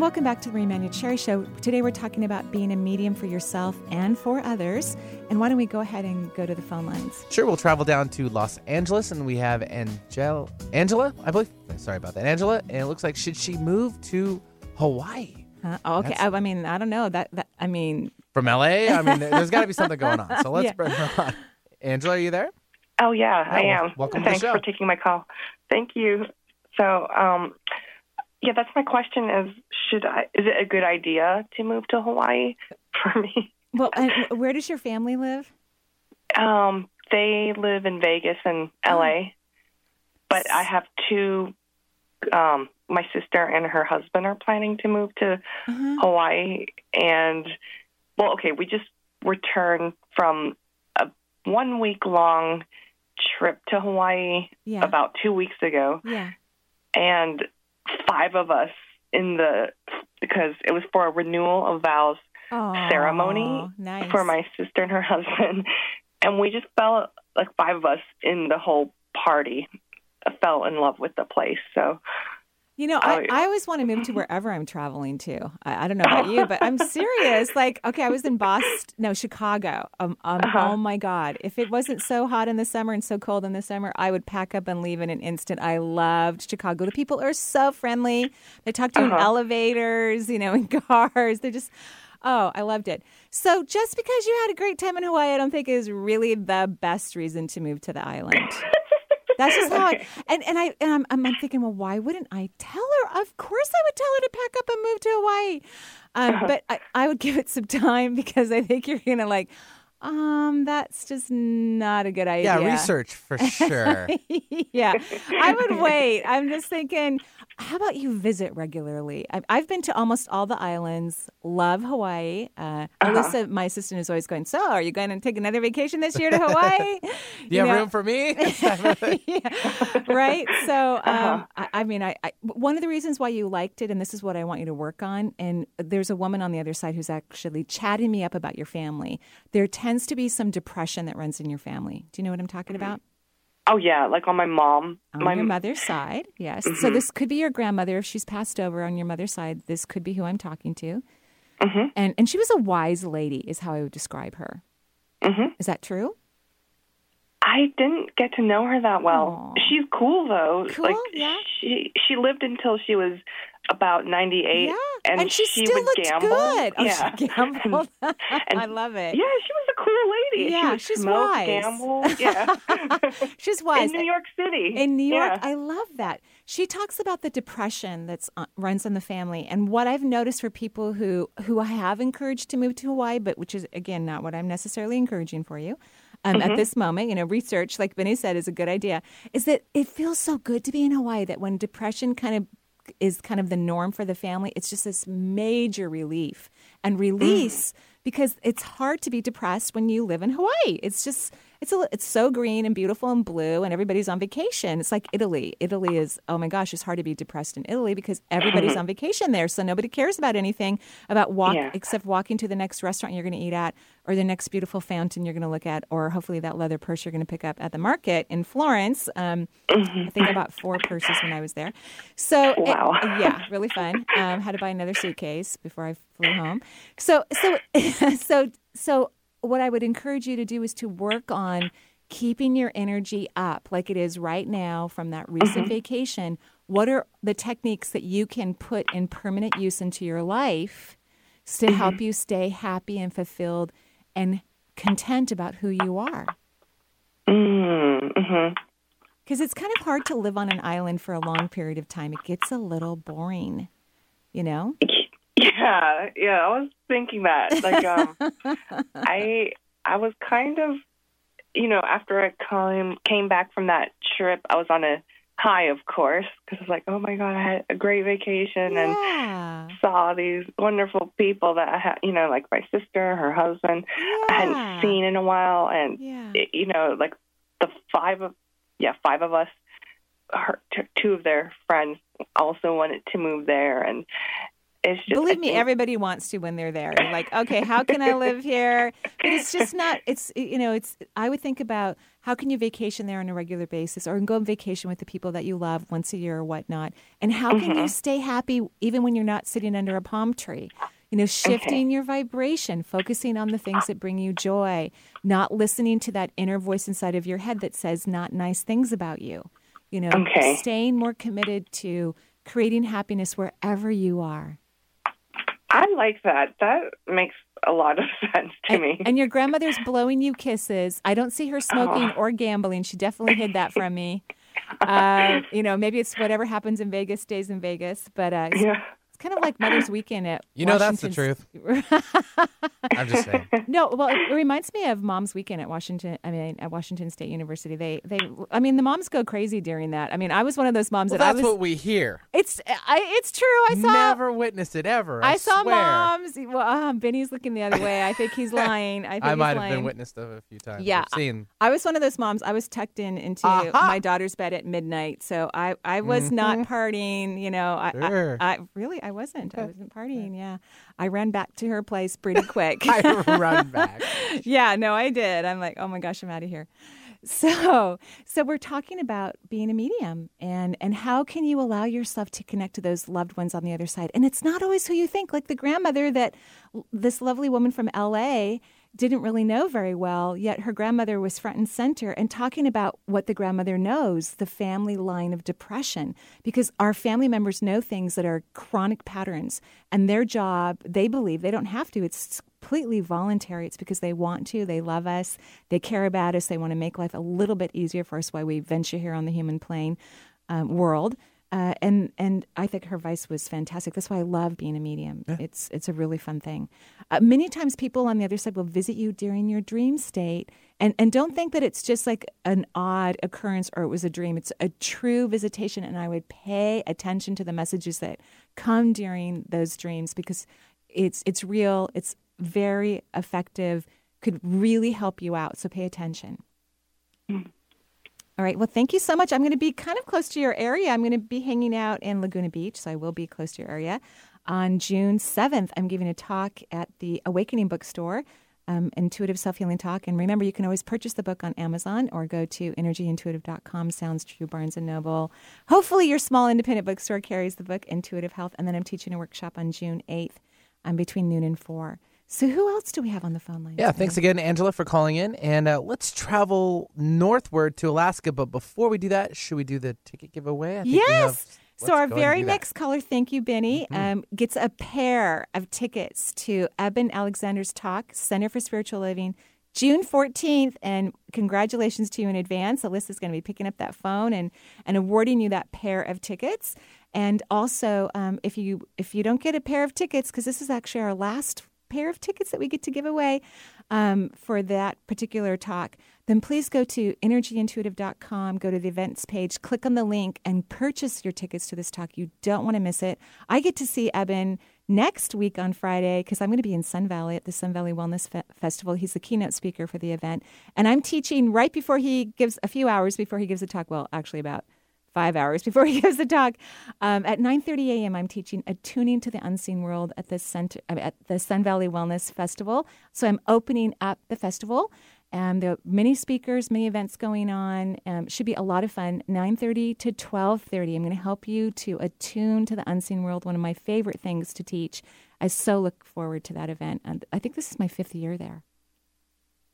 Speaker 1: And welcome back to the Marie Manuchehri Show. Today we're talking about being a medium for yourself and for others. And why don't we go ahead and go to the phone lines?
Speaker 2: Sure, we'll travel down to Los Angeles and we have Angel Angela, I believe. Sorry about that. Angela, and it looks like should she move to Hawaii?
Speaker 1: Huh? Oh, okay. I, I mean, I don't know. That, that I mean,
Speaker 2: From LA? I mean, there's got to be something going on. So let's
Speaker 1: Yeah.
Speaker 2: bring her on. Angela, are you there?
Speaker 15: Oh yeah, I
Speaker 2: Oh,
Speaker 15: am.
Speaker 2: wel- welcome to the
Speaker 15: Thanks
Speaker 2: show.
Speaker 15: for taking my call. Thank you. So, um, yeah, that's my question: is should I? Is it a good idea to move to Hawaii for me?
Speaker 1: well, where does your family live?
Speaker 15: Um, they live in Vegas and L.A., but I have two. Um, my sister and her husband are planning to move to Hawaii, and well, okay, we just returned from a one week long trip to Hawaii
Speaker 1: Yeah.
Speaker 15: about two weeks ago,
Speaker 1: Yeah.
Speaker 15: and five of us in the because it was for a renewal of vows ceremony
Speaker 1: nice.
Speaker 15: for my sister and her husband, and we just fell like five of us in the whole party fell in love with the place. So
Speaker 1: You know, I, I always want to move to wherever I'm traveling to. I, I don't know about you, but I'm serious. Like, okay, I was in Boston, no, Chicago. Um, um,
Speaker 15: Uh-huh.
Speaker 1: Oh my God. If it wasn't so hot in the summer and so cold in the summer, I would pack up and leave in an instant. I loved Chicago. The people are so friendly. They talk to you in
Speaker 15: Uh-huh.
Speaker 1: elevators, you know, in cars. They're just, oh, I loved it. So just because you had a great time in Hawaii, I don't think is really the best reason to move to the island. That's just how I and and I and I'm, I'm thinking, well, why wouldn't I tell her? Of course, I would tell her to pack up and move to Hawaii. Um,
Speaker 15: Uh-huh.
Speaker 1: But I, I would give it some time because I think you're gonna like, Um, that's just not a good idea.
Speaker 2: Yeah, research for sure.
Speaker 1: yeah, I would wait. I'm just thinking, how about you visit regularly? I've, I've been to almost all the islands. Love Hawaii. Uh, Alyssa, my assistant, is always going. So, are you going to take another vacation this year to Hawaii?
Speaker 2: Do you, have
Speaker 1: know?
Speaker 2: room for me?
Speaker 1: Right? So, um, I, I mean, I, I one of the reasons why you liked it, and this is what I want you to work on. And there's a woman on the other side who's actually chatting me up about your family. There tends to be some depression that runs in your family. Do you know what I'm talking about?
Speaker 15: Oh yeah, like on my mom.
Speaker 1: On
Speaker 15: my
Speaker 1: your mother's side, yes. So
Speaker 15: Mhm.
Speaker 1: this could be your grandmother if she's passed over on your mother's side. This could be who I'm talking to.
Speaker 15: Mm-hmm.
Speaker 1: And and she was a wise lady, is how I would describe her.
Speaker 15: Mm-hmm.
Speaker 1: Is that true?
Speaker 15: I didn't get to know her that well. She's cool though.
Speaker 1: Cool,
Speaker 15: like
Speaker 1: yeah.
Speaker 15: she she lived until she was about 98
Speaker 1: Yeah,
Speaker 15: and,
Speaker 1: and she
Speaker 15: she
Speaker 1: still
Speaker 15: would gamble.
Speaker 1: good. Oh, she
Speaker 15: yeah.
Speaker 1: gambled.
Speaker 15: And-
Speaker 1: I love it.
Speaker 15: Yeah, she was a cool lady.
Speaker 1: Yeah,
Speaker 15: she
Speaker 1: she's
Speaker 15: smoke,
Speaker 1: wise.
Speaker 15: gamble. Yeah.
Speaker 1: She's wise.
Speaker 15: In New York City.
Speaker 1: In New York,
Speaker 15: Yeah.
Speaker 1: I love that. She talks about the depression that's uh, runs in the family, and what I've noticed for people who who I have encouraged to move to Hawaii, but which is again not what I'm necessarily encouraging for you. Um, At
Speaker 15: Mhm.
Speaker 1: this moment, you know, research, like Benny said, is a good idea. Is that it feels so good to be in Hawaii that when depression kind of is kind of the norm for the family, it's just this major relief and release because it's hard to be depressed when you live in Hawaii. It's just it's a, it's so green and beautiful and blue and everybody's on vacation. It's like Italy. Italy is oh my gosh, it's hard to be depressed in Italy because everybody's on vacation there, so nobody cares about anything about walk
Speaker 15: Yeah.
Speaker 1: except walking to the next restaurant you're going to eat at or the next beautiful fountain you're going to look at or hopefully that leather purse you're going to pick up at the market in Florence. Um, I think I bought four purses when I was there. So it-
Speaker 15: Wow.
Speaker 1: yeah, really fun. Um, had to buy another suitcase before I flew home. So so so so what I would encourage you to do is to work on keeping your energy up like it is right now from that recent vacation. What are the techniques that you can put in permanent use into your life to help you stay happy and fulfilled and content about who you are?
Speaker 15: Mm-hmm.
Speaker 1: Because it's kind of hard to live on an island for a long period of time. It gets a little boring, you know?
Speaker 15: Yeah, yeah, I was thinking that. Like, um, I I was kind of, you know, after I came came back from that trip, I was on a high, of course, because I was like, oh my god, I had a great vacation
Speaker 1: Yeah.
Speaker 15: and saw these wonderful people that I had, you know, like my sister, her husband, I hadn't seen in a while, and
Speaker 1: Yeah.
Speaker 15: it, you know, like the five of, yeah, five of us. Her, t- two of their friends also wanted to move there, and it's just
Speaker 1: Believe me, everybody wants to when they're there. You're like, okay, how can I live here? But it's just not. It's you know, it's. I would think about how can you vacation there on a regular basis, or go on vacation with the people that you love once a year or whatnot, and how can you
Speaker 15: Mhm.
Speaker 1: stay happy even when you're not sitting under a palm tree? You know, shifting your vibration, focusing on the things that bring you joy, not listening to that inner voice inside of your head that says not nice things about you. You know,
Speaker 15: Okay.
Speaker 1: staying more committed to creating happiness wherever you are.
Speaker 15: I like that. That makes a lot of sense to
Speaker 1: and,
Speaker 15: me.
Speaker 1: and your grandmother's blowing you kisses. I don't see her smoking
Speaker 15: Oh.
Speaker 1: or gambling. She definitely hid that from me. Uh, you know, maybe it's whatever happens in Vegas stays in Vegas, but uh,
Speaker 15: Yeah.
Speaker 1: It's kind of like Mother's Weekend at
Speaker 2: You know that's the
Speaker 1: truth.
Speaker 2: I'm just saying.
Speaker 1: no, well, it reminds me of Mom's Weekend at Washington. I mean, at Washington State University. They, they. I mean, the moms go crazy during that. I mean, I was one of those moms
Speaker 2: Well,
Speaker 1: that I
Speaker 2: that's
Speaker 1: was.
Speaker 2: what we hear.
Speaker 1: it's, I, it's true. I saw.
Speaker 2: Never witnessed it ever. I,
Speaker 1: I saw
Speaker 2: swear.
Speaker 1: moms. Well, um, Benny's looking the other way. I think he's lying. I think
Speaker 2: I
Speaker 1: he's
Speaker 2: might have
Speaker 1: lying.
Speaker 2: been witnessed of a few times.
Speaker 1: Yeah,
Speaker 2: I've seen.
Speaker 1: I was one of those moms. I was tucked in into
Speaker 2: Aha!
Speaker 1: my daughter's bed at midnight, so I, I was not
Speaker 2: Mhm.
Speaker 1: partying. You know, I,
Speaker 2: Sure.
Speaker 1: I, I really I wasn't. I wasn't partying. Yeah, I ran back to her place pretty quick.
Speaker 2: I run back.
Speaker 1: yeah, no, I did. I'm like, oh my gosh, I'm out of here. So, so we're talking about being a medium and and how can you allow yourself to connect to those loved ones on the other side? And it's not always who you think. Like the grandmother that this lovely woman from LA didn't really know very well, yet her grandmother was front and center and talking about what the grandmother knows, the family line of depression, because our family members know things that are chronic patterns and their job, they believe they don't have to. It's completely voluntary. It's because they want to, they love us, they care about us, they want to make life a little bit easier for us while we venture here on the human plane um, world. Uh, and and I think her voice was fantastic. That's why I love being a medium. It's it's a really fun thing. Uh, many times people on the other side will visit you during your dream state, and and don't think that it's just like an odd occurrence or it was a dream. It's a true visitation, and I would pay attention to the messages that come during those dreams because it's it's real. It's very effective. Could really help you out. So pay attention. All right. Well, thank you so much. I'm going to be kind of close to your area. I'm going to be hanging out in Laguna Beach, so I will be close to your area. On June 7th, I'm giving a talk at the Awakening Bookstore, um, Intuitive Self Healing Talk. And remember, you can always purchase the book on Amazon or go to energyintuitive.com. Sounds true, Barnes and Noble. Hopefully, your small independent bookstore carries the book Intuitive Health. And then I'm teaching a workshop on June 8th um, between noon and 4. So, who else do we have on the phone line?
Speaker 2: Yeah, thanks again, Angela, for calling in. And uh, let's travel northward to Alaska. But before we do that, should we do the ticket giveaway? I think we have-
Speaker 1: Yes. So
Speaker 2: let's
Speaker 1: our
Speaker 2: ahead and
Speaker 1: very next caller, thank you, Benny, um, gets a pair of tickets to Eben Alexander's talk, Center for Spiritual Living, June 14th. And congratulations to you in advance. Alyssa's going to be picking up that phone and, and awarding you that pair of tickets. And also, um, if you if you don't get a pair of tickets, because this is actually our last pair of tickets that we get to give away um, for that particular talk, then please go to energyintuitive.com, go to the events page, click on the link, and purchase your tickets to this talk. You don't want to miss it. I get to see Eben next week on Friday because I'm going to be in Sun Valley at the Sun Valley Wellness Fe- Festival. He's the keynote speaker for the event. And I'm teaching right before he gives a few hours before he gives a talk. Well, actually, about five hours before he gives the talk. Um, at 9:30 a.m., I'm teaching attuning to the unseen world at the center uh, at the Sun Valley Wellness Festival. So I'm opening up the festival. Um, there are many speakers, many events going on. Um, should be a lot of fun. 9:30 to 12:30. I'm going to help you to attune to the unseen world. One of my favorite things to teach. I so look forward to that event, and I think this is my fifth year there.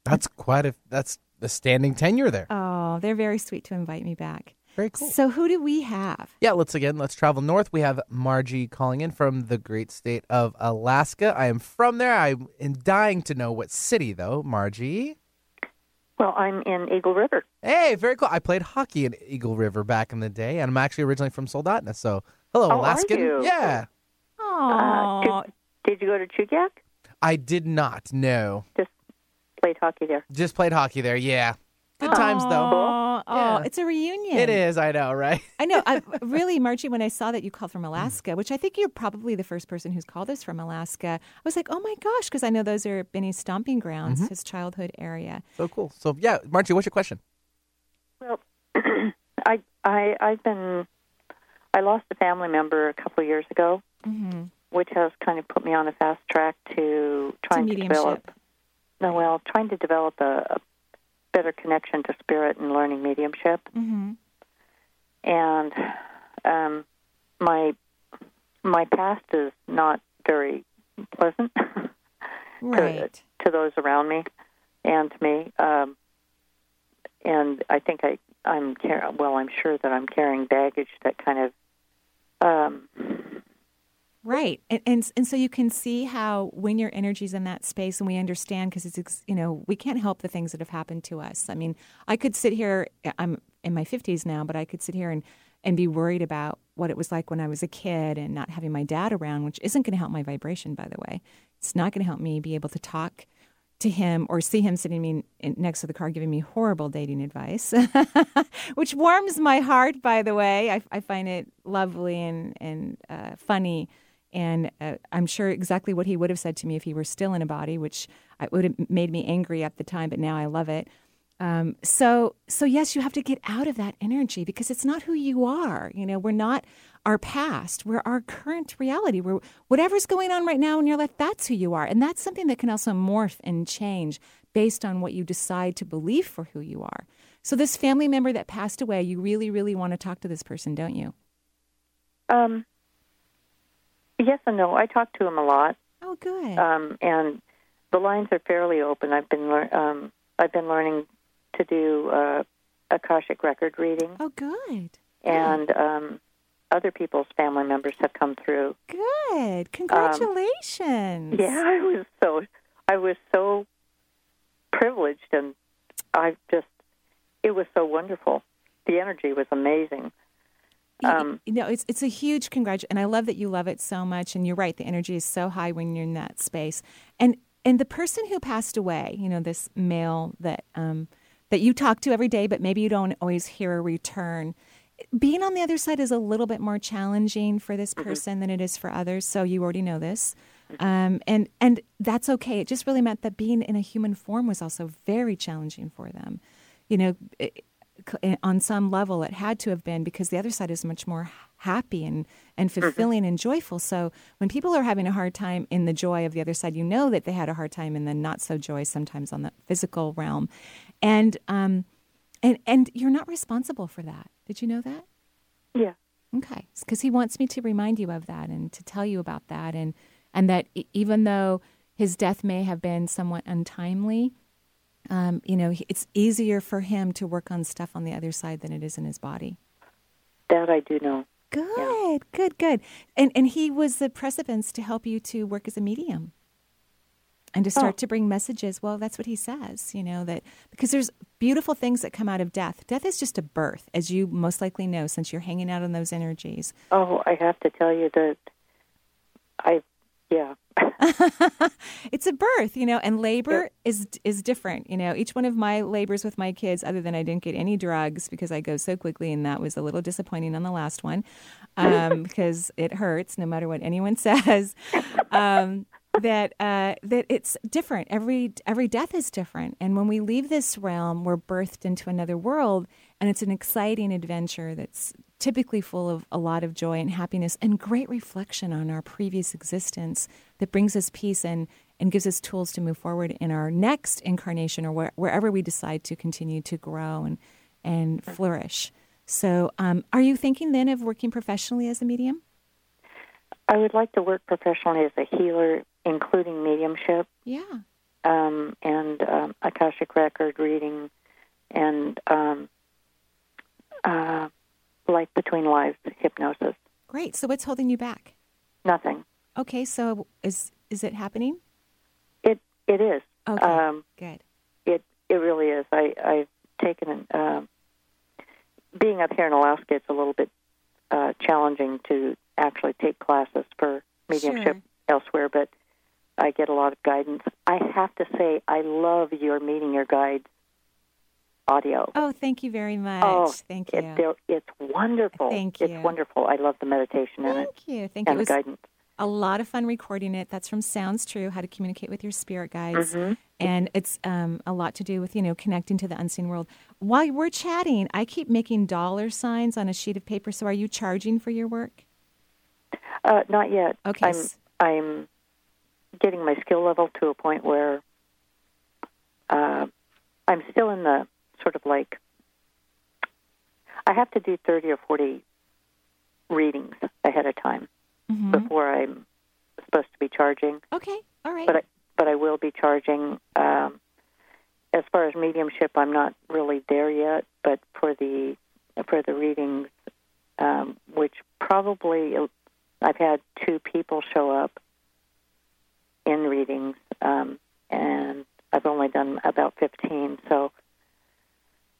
Speaker 2: That's quite a that's the standing tenure there.
Speaker 1: Oh, they're very sweet to invite me back.
Speaker 2: Very cool.
Speaker 1: So who do we have?
Speaker 2: Yeah, let's again, let's travel north. We have Margie calling in from the great state of Alaska. I am from there. I'm dying to know what city, though. Margie.
Speaker 16: Well, I'm in Eagle River.
Speaker 2: Hey, very cool. I played hockey in Eagle River back in the day, and I'm actually originally from Soldotna. So, hello,
Speaker 16: Oh, are
Speaker 2: Alaskan.
Speaker 16: you?
Speaker 2: Yeah.
Speaker 16: Uh, did, did you go to Chugach?
Speaker 2: I did not. No.
Speaker 16: Just played hockey there.
Speaker 2: Just played hockey there. Yeah. Good times though.
Speaker 1: Oh, oh, it's a reunion.
Speaker 2: It is. I know, right?
Speaker 1: I know. I, really, Margie, when I saw that you called from Alaska, which I think you're probably the first person who's called us from Alaska, I was like, oh my gosh, because I know those are Benny's stomping grounds,
Speaker 2: Mhm.
Speaker 1: his childhood area.
Speaker 2: So cool. So yeah, Margie, what's your question?
Speaker 16: Well, I I I've been I lost a family member a couple of years ago,
Speaker 1: Mm-hmm.
Speaker 16: which has kind of put me on a fast track to trying to, develop. No, well, trying to develop a, a better connection to spirit and learning mediumship.
Speaker 1: Mm-hmm.
Speaker 16: and um, my my past is not very pleasant
Speaker 1: Right.
Speaker 16: to, to those around me and to me. Um, and I think I I'm car- well. I'm sure that I'm carrying baggage that kind of um,
Speaker 1: Right. And, and and so you can see how when your energy's in that space and we understand because it's you know, we can't help the things that have happened to us. I mean, I could sit here I'm in my 50s now, but I could sit here and and be worried about what it was like when I was a kid and not having my dad around, which isn't going to help my vibration by the way. It's not going to help me be able to talk to him or see him sitting me next to the car giving me horrible dating advice, which warms my heart, by the way. I, I find it lovely and, and uh, funny. And uh, I'm sure exactly what he would have said to me if he were still in a body, which I, would have made me angry at the time, but now I love it. Um, so, so yes, you have to get out of that energy because it's not who you are. You know, we're not our past. We're our current reality. We're whatever's going on right now in your life. That's who you are, and that's something that can also morph and change based on what you decide to believe for who you are. So, this family member that passed away, you really, really want to talk to this person, don't you?
Speaker 16: um, yes and no. I talk to him a lot.
Speaker 1: Oh, good.
Speaker 16: Um, and the lines are fairly open. I've been lear- um, I've been learning to do uh, akashic record reading.
Speaker 1: Oh, good.
Speaker 16: And um, other people's family members have come through.
Speaker 1: Good. Congratulations.
Speaker 16: Yeah, I was so I was so privileged, and I just it was so wonderful. The energy was amazing, Um,
Speaker 1: you know, it's it's a huge congratulations, and I love that you love it so much. And you're right, the energy is so high when you're in that space. And and the person who passed away, you know, this male that um, that you talk to every day, but maybe you don't always hear a return. Being on the other side is a little bit more challenging for this person than it is for others. So you already know this, um, and and that's okay. It just really meant that being in a human form was also very challenging for them. You know, it, on some level it had to have been because the other side is much more happy and, and fulfilling and joyful. So when people are having a hard time in the joy of the other side, you know that they had a hard time in the not so joy sometimes on the physical realm. And um and and you're not responsible for that. Did you know that?
Speaker 16: Yeah.
Speaker 1: Okay. Because he wants me to remind you of that and to tell you about that and and that even though his death may have been somewhat untimely, um, you know, it's easier for him to work on stuff on the other side than it is in his body.
Speaker 16: That I do know.
Speaker 1: Good, good, good. And and he was the precedence to help you to work as a medium and to start
Speaker 16: Oh.
Speaker 1: to bring messages. Well, that's what he says, you know, that because there's beautiful things that come out of death. Death is just a birth, as you most likely know, since you're hanging out on those energies.
Speaker 16: Oh, I have to tell you that I, yeah.
Speaker 1: it's a birth, you know, and labor is is different. You know, each one of my labors with my kids, other than I didn't get any drugs because I go so quickly, and that was a little disappointing on the last one um, because it hurts no matter what anyone says. Um, that uh, that it's different. Every every death is different, and when we leave this realm, we're birthed into another world, and it's an exciting adventure that's typically full of a lot of joy and happiness and great reflection on our previous existence that brings us peace and and gives us tools to move forward in our next incarnation or where, wherever we decide to continue to grow and and flourish. So, um, are you thinking then of working professionally as a medium?
Speaker 16: I would like to work professionally as a healer, including mediumship
Speaker 1: Yeah.
Speaker 16: um, and um, Akashic record reading and um, uh, life between lives hypnosis.
Speaker 1: Great. So, what's holding you back?
Speaker 16: Nothing.
Speaker 1: Okay. So, is is it happening?
Speaker 16: It it is.
Speaker 1: Okay.
Speaker 16: Um,
Speaker 1: Good.
Speaker 16: It it really is. I I've taken an, um being up here in Alaska. It's a little bit uh, challenging to actually take classes for mediumship
Speaker 1: Sure.
Speaker 16: elsewhere, but I get a lot of guidance. I have to say, I love your meeting your guides audio.
Speaker 1: Oh, thank you very much.
Speaker 16: Oh,
Speaker 1: thank you.
Speaker 16: It, it's wonderful.
Speaker 1: Thank you.
Speaker 16: It's wonderful. I love the meditation in it
Speaker 1: Thank you. Thank you.
Speaker 16: and
Speaker 1: It
Speaker 16: the guidance.
Speaker 1: a lot of fun recording it. That's from Sounds True, How to Communicate with Your Spirit Guides.
Speaker 16: Mhm.
Speaker 1: And it's um, a lot to do with, you know, connecting to the unseen world. While we're chatting, I keep making dollar signs on a sheet of paper. So are you charging for your work?
Speaker 16: Uh, not yet.
Speaker 1: Okay.
Speaker 16: I'm I'm getting my skill level to a point where uh, I'm still in the sort of like I have to do thirty or forty readings ahead of time
Speaker 1: Mhm.
Speaker 16: before I'm supposed to be charging.
Speaker 1: Okay. All right.
Speaker 16: But I, but I will be charging. Um, as far as mediumship, I'm not really there yet. But for the for the readings, um, which probably I've had two people show up in readings, um, and I've only done about fifteen. So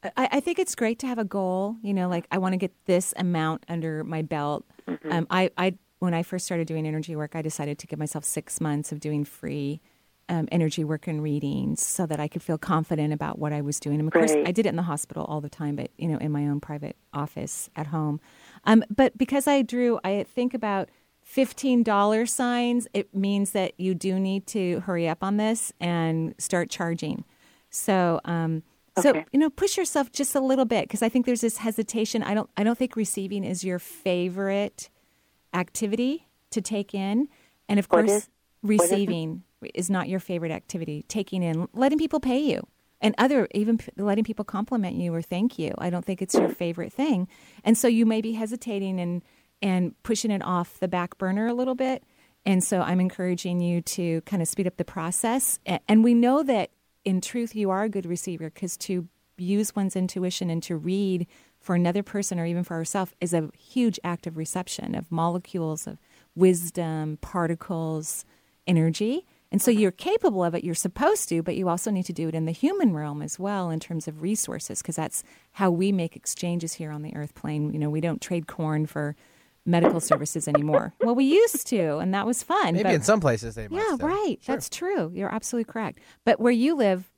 Speaker 1: I, I think it's great to have a goal. You know, like I want to get this amount under my belt.
Speaker 16: Mm-hmm.
Speaker 1: Um, I, I, when I first started doing energy work, I decided to give myself six months of doing free um, energy work and readings so that I could feel confident about what I was doing. And of course,
Speaker 16: Right.
Speaker 1: I did it in the hospital all the time, but you know, in my own private office at home. Um, but because I drew, I think about fifteen dollar signs. It means that you do need to hurry up on this and start charging. So, um, so
Speaker 16: Okay.
Speaker 1: you know, push yourself just a little bit because I think there's this hesitation. I don't, I don't think receiving is your favorite activity to take in, and of
Speaker 16: What
Speaker 1: course,
Speaker 16: is- what is
Speaker 1: receiving is not your favorite activity. Taking in, letting people pay you, and other even letting people compliment you or thank you. I don't think it's your hmm. favorite thing, and so you may be hesitating and and pushing it off the back burner a little bit. And so I'm encouraging you to kind of speed up the process. And we know that in truth, you are a good receiver because to use one's intuition and to read for another person or even for ourselves is a huge act of reception of molecules of wisdom, particles, energy. And so you're capable of it, you're supposed to, but you also need to do it in the human realm as well in terms of resources, because that's how we make exchanges here on the earth plane. You know, we don't trade corn for medical services anymore. Well, we used to, and that was fun.
Speaker 2: Maybe
Speaker 1: but-
Speaker 2: in some places they might
Speaker 1: Yeah,
Speaker 2: still.
Speaker 1: right. That's true. You're absolutely correct. But where you live,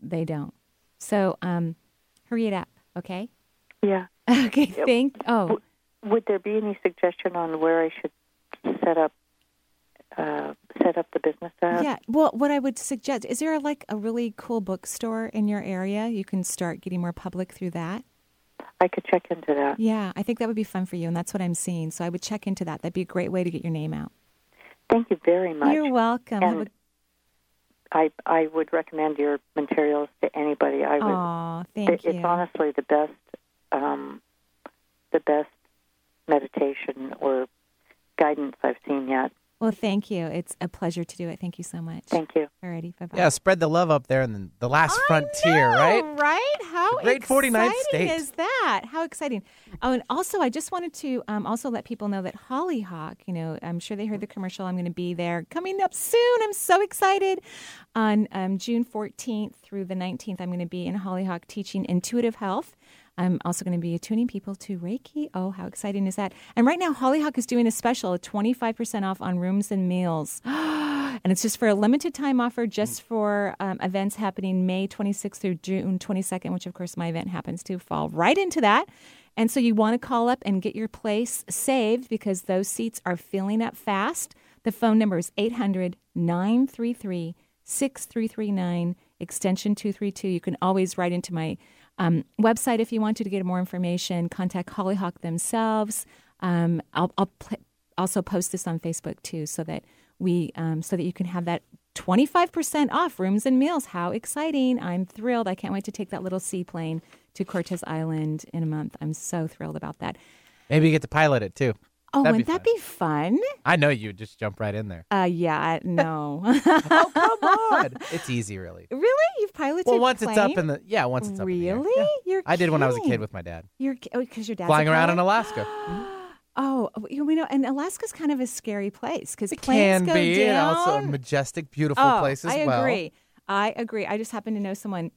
Speaker 1: they don't. So um, hurry it up, okay?
Speaker 16: Yeah.
Speaker 1: Okay, thank Oh,
Speaker 16: Would there be any suggestion on where I should set up uh, set up the business at?
Speaker 1: Yeah. Well, what I would suggest is there like a really cool bookstore in your area? You can start getting more public through that.
Speaker 16: I could check into that.
Speaker 1: Yeah, I think that would be fun for you, and that's what I'm seeing. So I would check into that. That'd be a great way to get your name out.
Speaker 16: Thank you very much.
Speaker 1: You're welcome.
Speaker 16: And I I would recommend your materials to anybody. I would.
Speaker 1: Aw, thank
Speaker 16: it-
Speaker 1: you.
Speaker 16: It's honestly the best um, the best meditation or guidance I've seen yet.
Speaker 1: Well, thank you. It's a pleasure to do it. Thank you so much.
Speaker 16: Thank you.
Speaker 1: Alrighty, bye bye.
Speaker 2: Yeah, spread the love up there in the, the last frontier, right?
Speaker 1: Right? How
Speaker 2: The great 49th
Speaker 1: exciting
Speaker 2: state.
Speaker 1: is that? How exciting! Oh, and also, I just wanted to um, also let people know that Hollyhock. You know, I'm sure they heard the commercial. I'm going to be there coming up soon. I'm so excited. On um, June 14th through the 19th, I'm going to be in Hollyhock teaching intuitive health. I'm also going to be attuning people to Reiki. Oh, how exciting is that? And right now, Hollyhock is doing a special, 25% off on rooms and meals. and it's just for a limited time offer, just for um, events happening May 26th through June 22nd, which of course my event happens to fall right into that. And so you want to call up and get your place saved because those seats are filling up fast. The phone number is 800 933 6339, extension 232. You can always write into my um, website if you want to, to get more information. Contact Hollyhock themselves. Um, I'll, I'll pl- also post this on Facebook too, so that we um, so that you can have that 25% off rooms and meals. How exciting! I'm thrilled. I can't wait to take that little seaplane to Cortes Island in a month. I'm so thrilled about that.
Speaker 2: Maybe you get to pilot it too.
Speaker 1: Oh,
Speaker 2: That'd
Speaker 1: wouldn't that be fun?
Speaker 2: I know you would just jump right in there.
Speaker 1: Uh, yeah, I- no.
Speaker 2: oh, come on. It's easy, really.
Speaker 1: Really? You've piloted
Speaker 2: Well, once it's up in the yeah, once it's up in the.
Speaker 1: Really? You're
Speaker 2: I did when I was a
Speaker 1: kidding.
Speaker 2: kid with my dad,
Speaker 1: You're because your dad's
Speaker 2: flying
Speaker 1: a
Speaker 2: around in
Speaker 1: pilot?
Speaker 2: Alaska.
Speaker 1: Oh, you know, and Alaska's kind of a scary place because
Speaker 2: It
Speaker 1: planes
Speaker 2: can
Speaker 1: go
Speaker 2: be, and
Speaker 1: down.
Speaker 2: also a majestic, beautiful
Speaker 1: oh,
Speaker 2: place as well.
Speaker 1: I
Speaker 2: well.
Speaker 1: agree. I agree. I just happen to know someone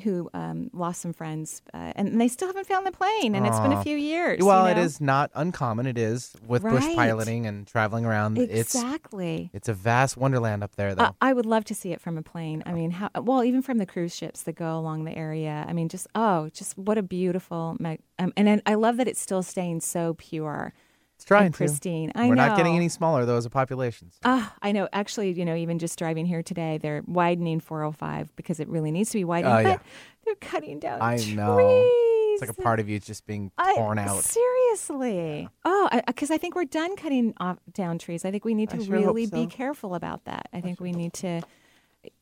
Speaker 1: who um, lost some friends, uh, and they still haven't found the plane, and it's been a few years.
Speaker 2: Well,
Speaker 1: you know?
Speaker 2: is not uncommon. It is with bush piloting and traveling around.
Speaker 1: exactly.
Speaker 2: It's it's a vast wonderland up there, though.
Speaker 1: Uh, I would love to see it from a plane. I mean, how well even from the cruise ships that go along the area. I mean, just oh, just what a beautiful. Um, and I love that it's still staying so pure.
Speaker 2: Trying
Speaker 1: pristine. I know
Speaker 2: We're
Speaker 1: know.
Speaker 2: not getting any smaller though as a population.
Speaker 1: Ah, I know. Actually, you know, even just driving here today, they're widening 405 because it really needs to be widened. But
Speaker 2: yeah.
Speaker 1: they're cutting down
Speaker 2: I
Speaker 1: trees.
Speaker 2: know. It's like a part of you is just being
Speaker 1: I-
Speaker 2: torn out.
Speaker 1: Seriously. Oh, because I, think we're done cutting off down trees. I think we need to
Speaker 2: sure
Speaker 1: really be careful about that. I think we need to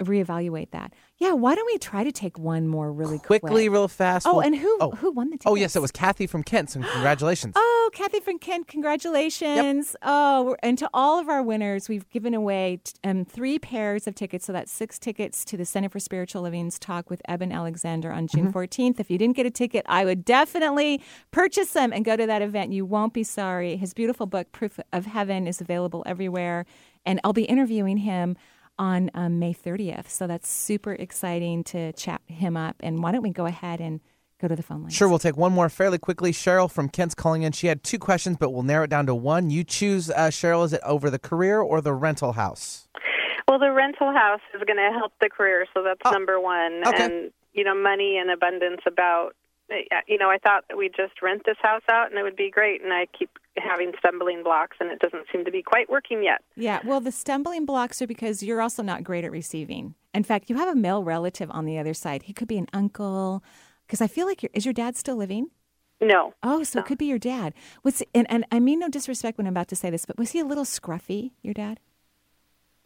Speaker 1: reevaluate that. Yeah. Why don't we try to take one more really
Speaker 2: Quickly,
Speaker 1: quick?
Speaker 2: real fast.
Speaker 1: Oh,
Speaker 2: we'll-
Speaker 1: and who
Speaker 2: Oh,
Speaker 1: who won the?
Speaker 2: oh yes, it was Kathy from Kent. So congratulations.
Speaker 1: Oh, Kathy from Kent, congratulations. Oh, and to all of our winners, we've given away t- um, three pairs of tickets. So that's six tickets to the Center for Spiritual Living's talk with Eben Alexander on June 14th. If you didn't get a ticket, I would definitely purchase them and go to that event. You won't be sorry. His beautiful book, Proof of Heaven, is available everywhere. And I'll be interviewing him on um, May 30th. So that's super exciting to chat him up. And why don't we go ahead and go to the phone line?
Speaker 2: Sure, we'll take one more fairly quickly. Cheryl from Kent's calling in. She had two questions, but we'll narrow it down to one. You choose, uh, Cheryl. Is it over the career or the rental house?
Speaker 17: Well, the rental house is going to help the career, so that's number one.
Speaker 2: okay.
Speaker 17: And you know, money and abundance. About you know, I thought that we'd just rent this house out and it would be great, and I keep having stumbling blocks, and it doesn't seem to be quite working yet.
Speaker 1: Yeah, well, the stumbling blocks are because you're also not great at receiving. In fact, you have a male relative on the other side. He could be an uncle. Because I feel like your is your dad still living?
Speaker 17: No.
Speaker 1: Oh, so it could be your dad. Was and, and I mean no disrespect when I'm about to say this, but was he a little scruffy? Your dad?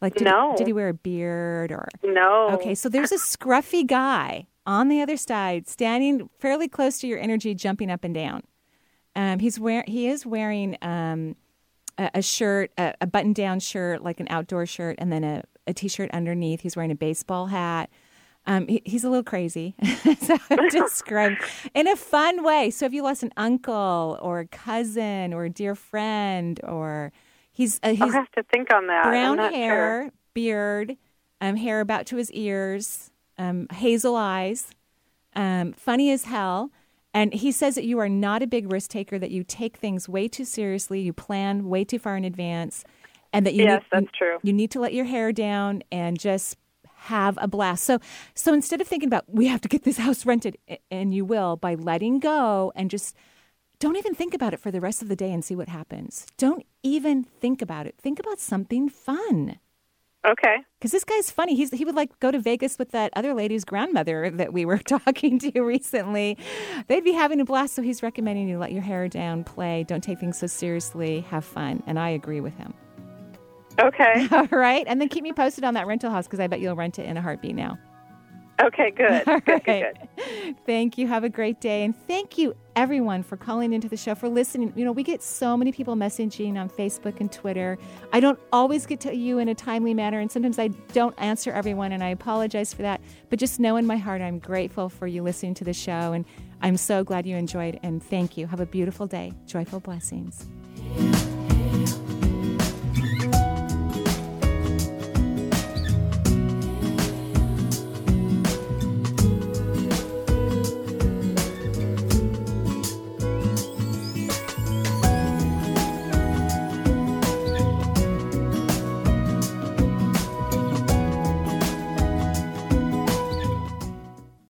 Speaker 1: Like did
Speaker 17: No.
Speaker 1: he, did he wear a beard or
Speaker 17: No.
Speaker 1: Okay, so there's a scruffy guy on the other side, standing fairly close to your energy, jumping up and down. Um, he's wear he is wearing um, a, a shirt, a, a button-down shirt, like an outdoor shirt, and then a, a t-shirt underneath. He's wearing a baseball hat. Um, he, he's a little crazy, so describe in a fun way. So if you lost an uncle or a cousin or a dear friend, or he's uh, he's
Speaker 17: I'll have to think on that.
Speaker 1: Brown hair, beard, um, hair about to his ears, um, hazel eyes, um, funny as hell. And he says that you are not a big risk taker, that you take things way too seriously, you plan way too far in advance, and that you
Speaker 17: Yes,
Speaker 1: need,
Speaker 17: that's true.
Speaker 1: You need to let your hair down and just have a blast. So, so instead of thinking about we have to get this house rented, and you will by letting go and just don't even think about it for the rest of the day and see what happens. Don't even think about it. Think about something fun.
Speaker 17: Okay.
Speaker 1: Because this guy's funny. He's he would like go to Vegas with that other lady's grandmother that we were talking to recently. They'd be having a blast. So he's recommending you let your hair down, play, don't take things so seriously, have fun. And I agree with him.
Speaker 17: Okay.
Speaker 1: All right, and then keep me posted on that rental house because I bet you'll rent it in a heartbeat now.
Speaker 17: Okay, good.
Speaker 1: All
Speaker 17: good,
Speaker 1: right.
Speaker 17: good, good.
Speaker 1: Thank you. Have a great day. And thank you, everyone, for calling into the show, for listening. You know, we get so many people messaging on Facebook and Twitter. I don't always get to you in a timely manner, and sometimes I don't answer everyone, and I apologize for that. But just know in my heart, I'm grateful for you listening to the show, and I'm so glad you enjoyed. And thank you. Have a beautiful day. Joyful blessings.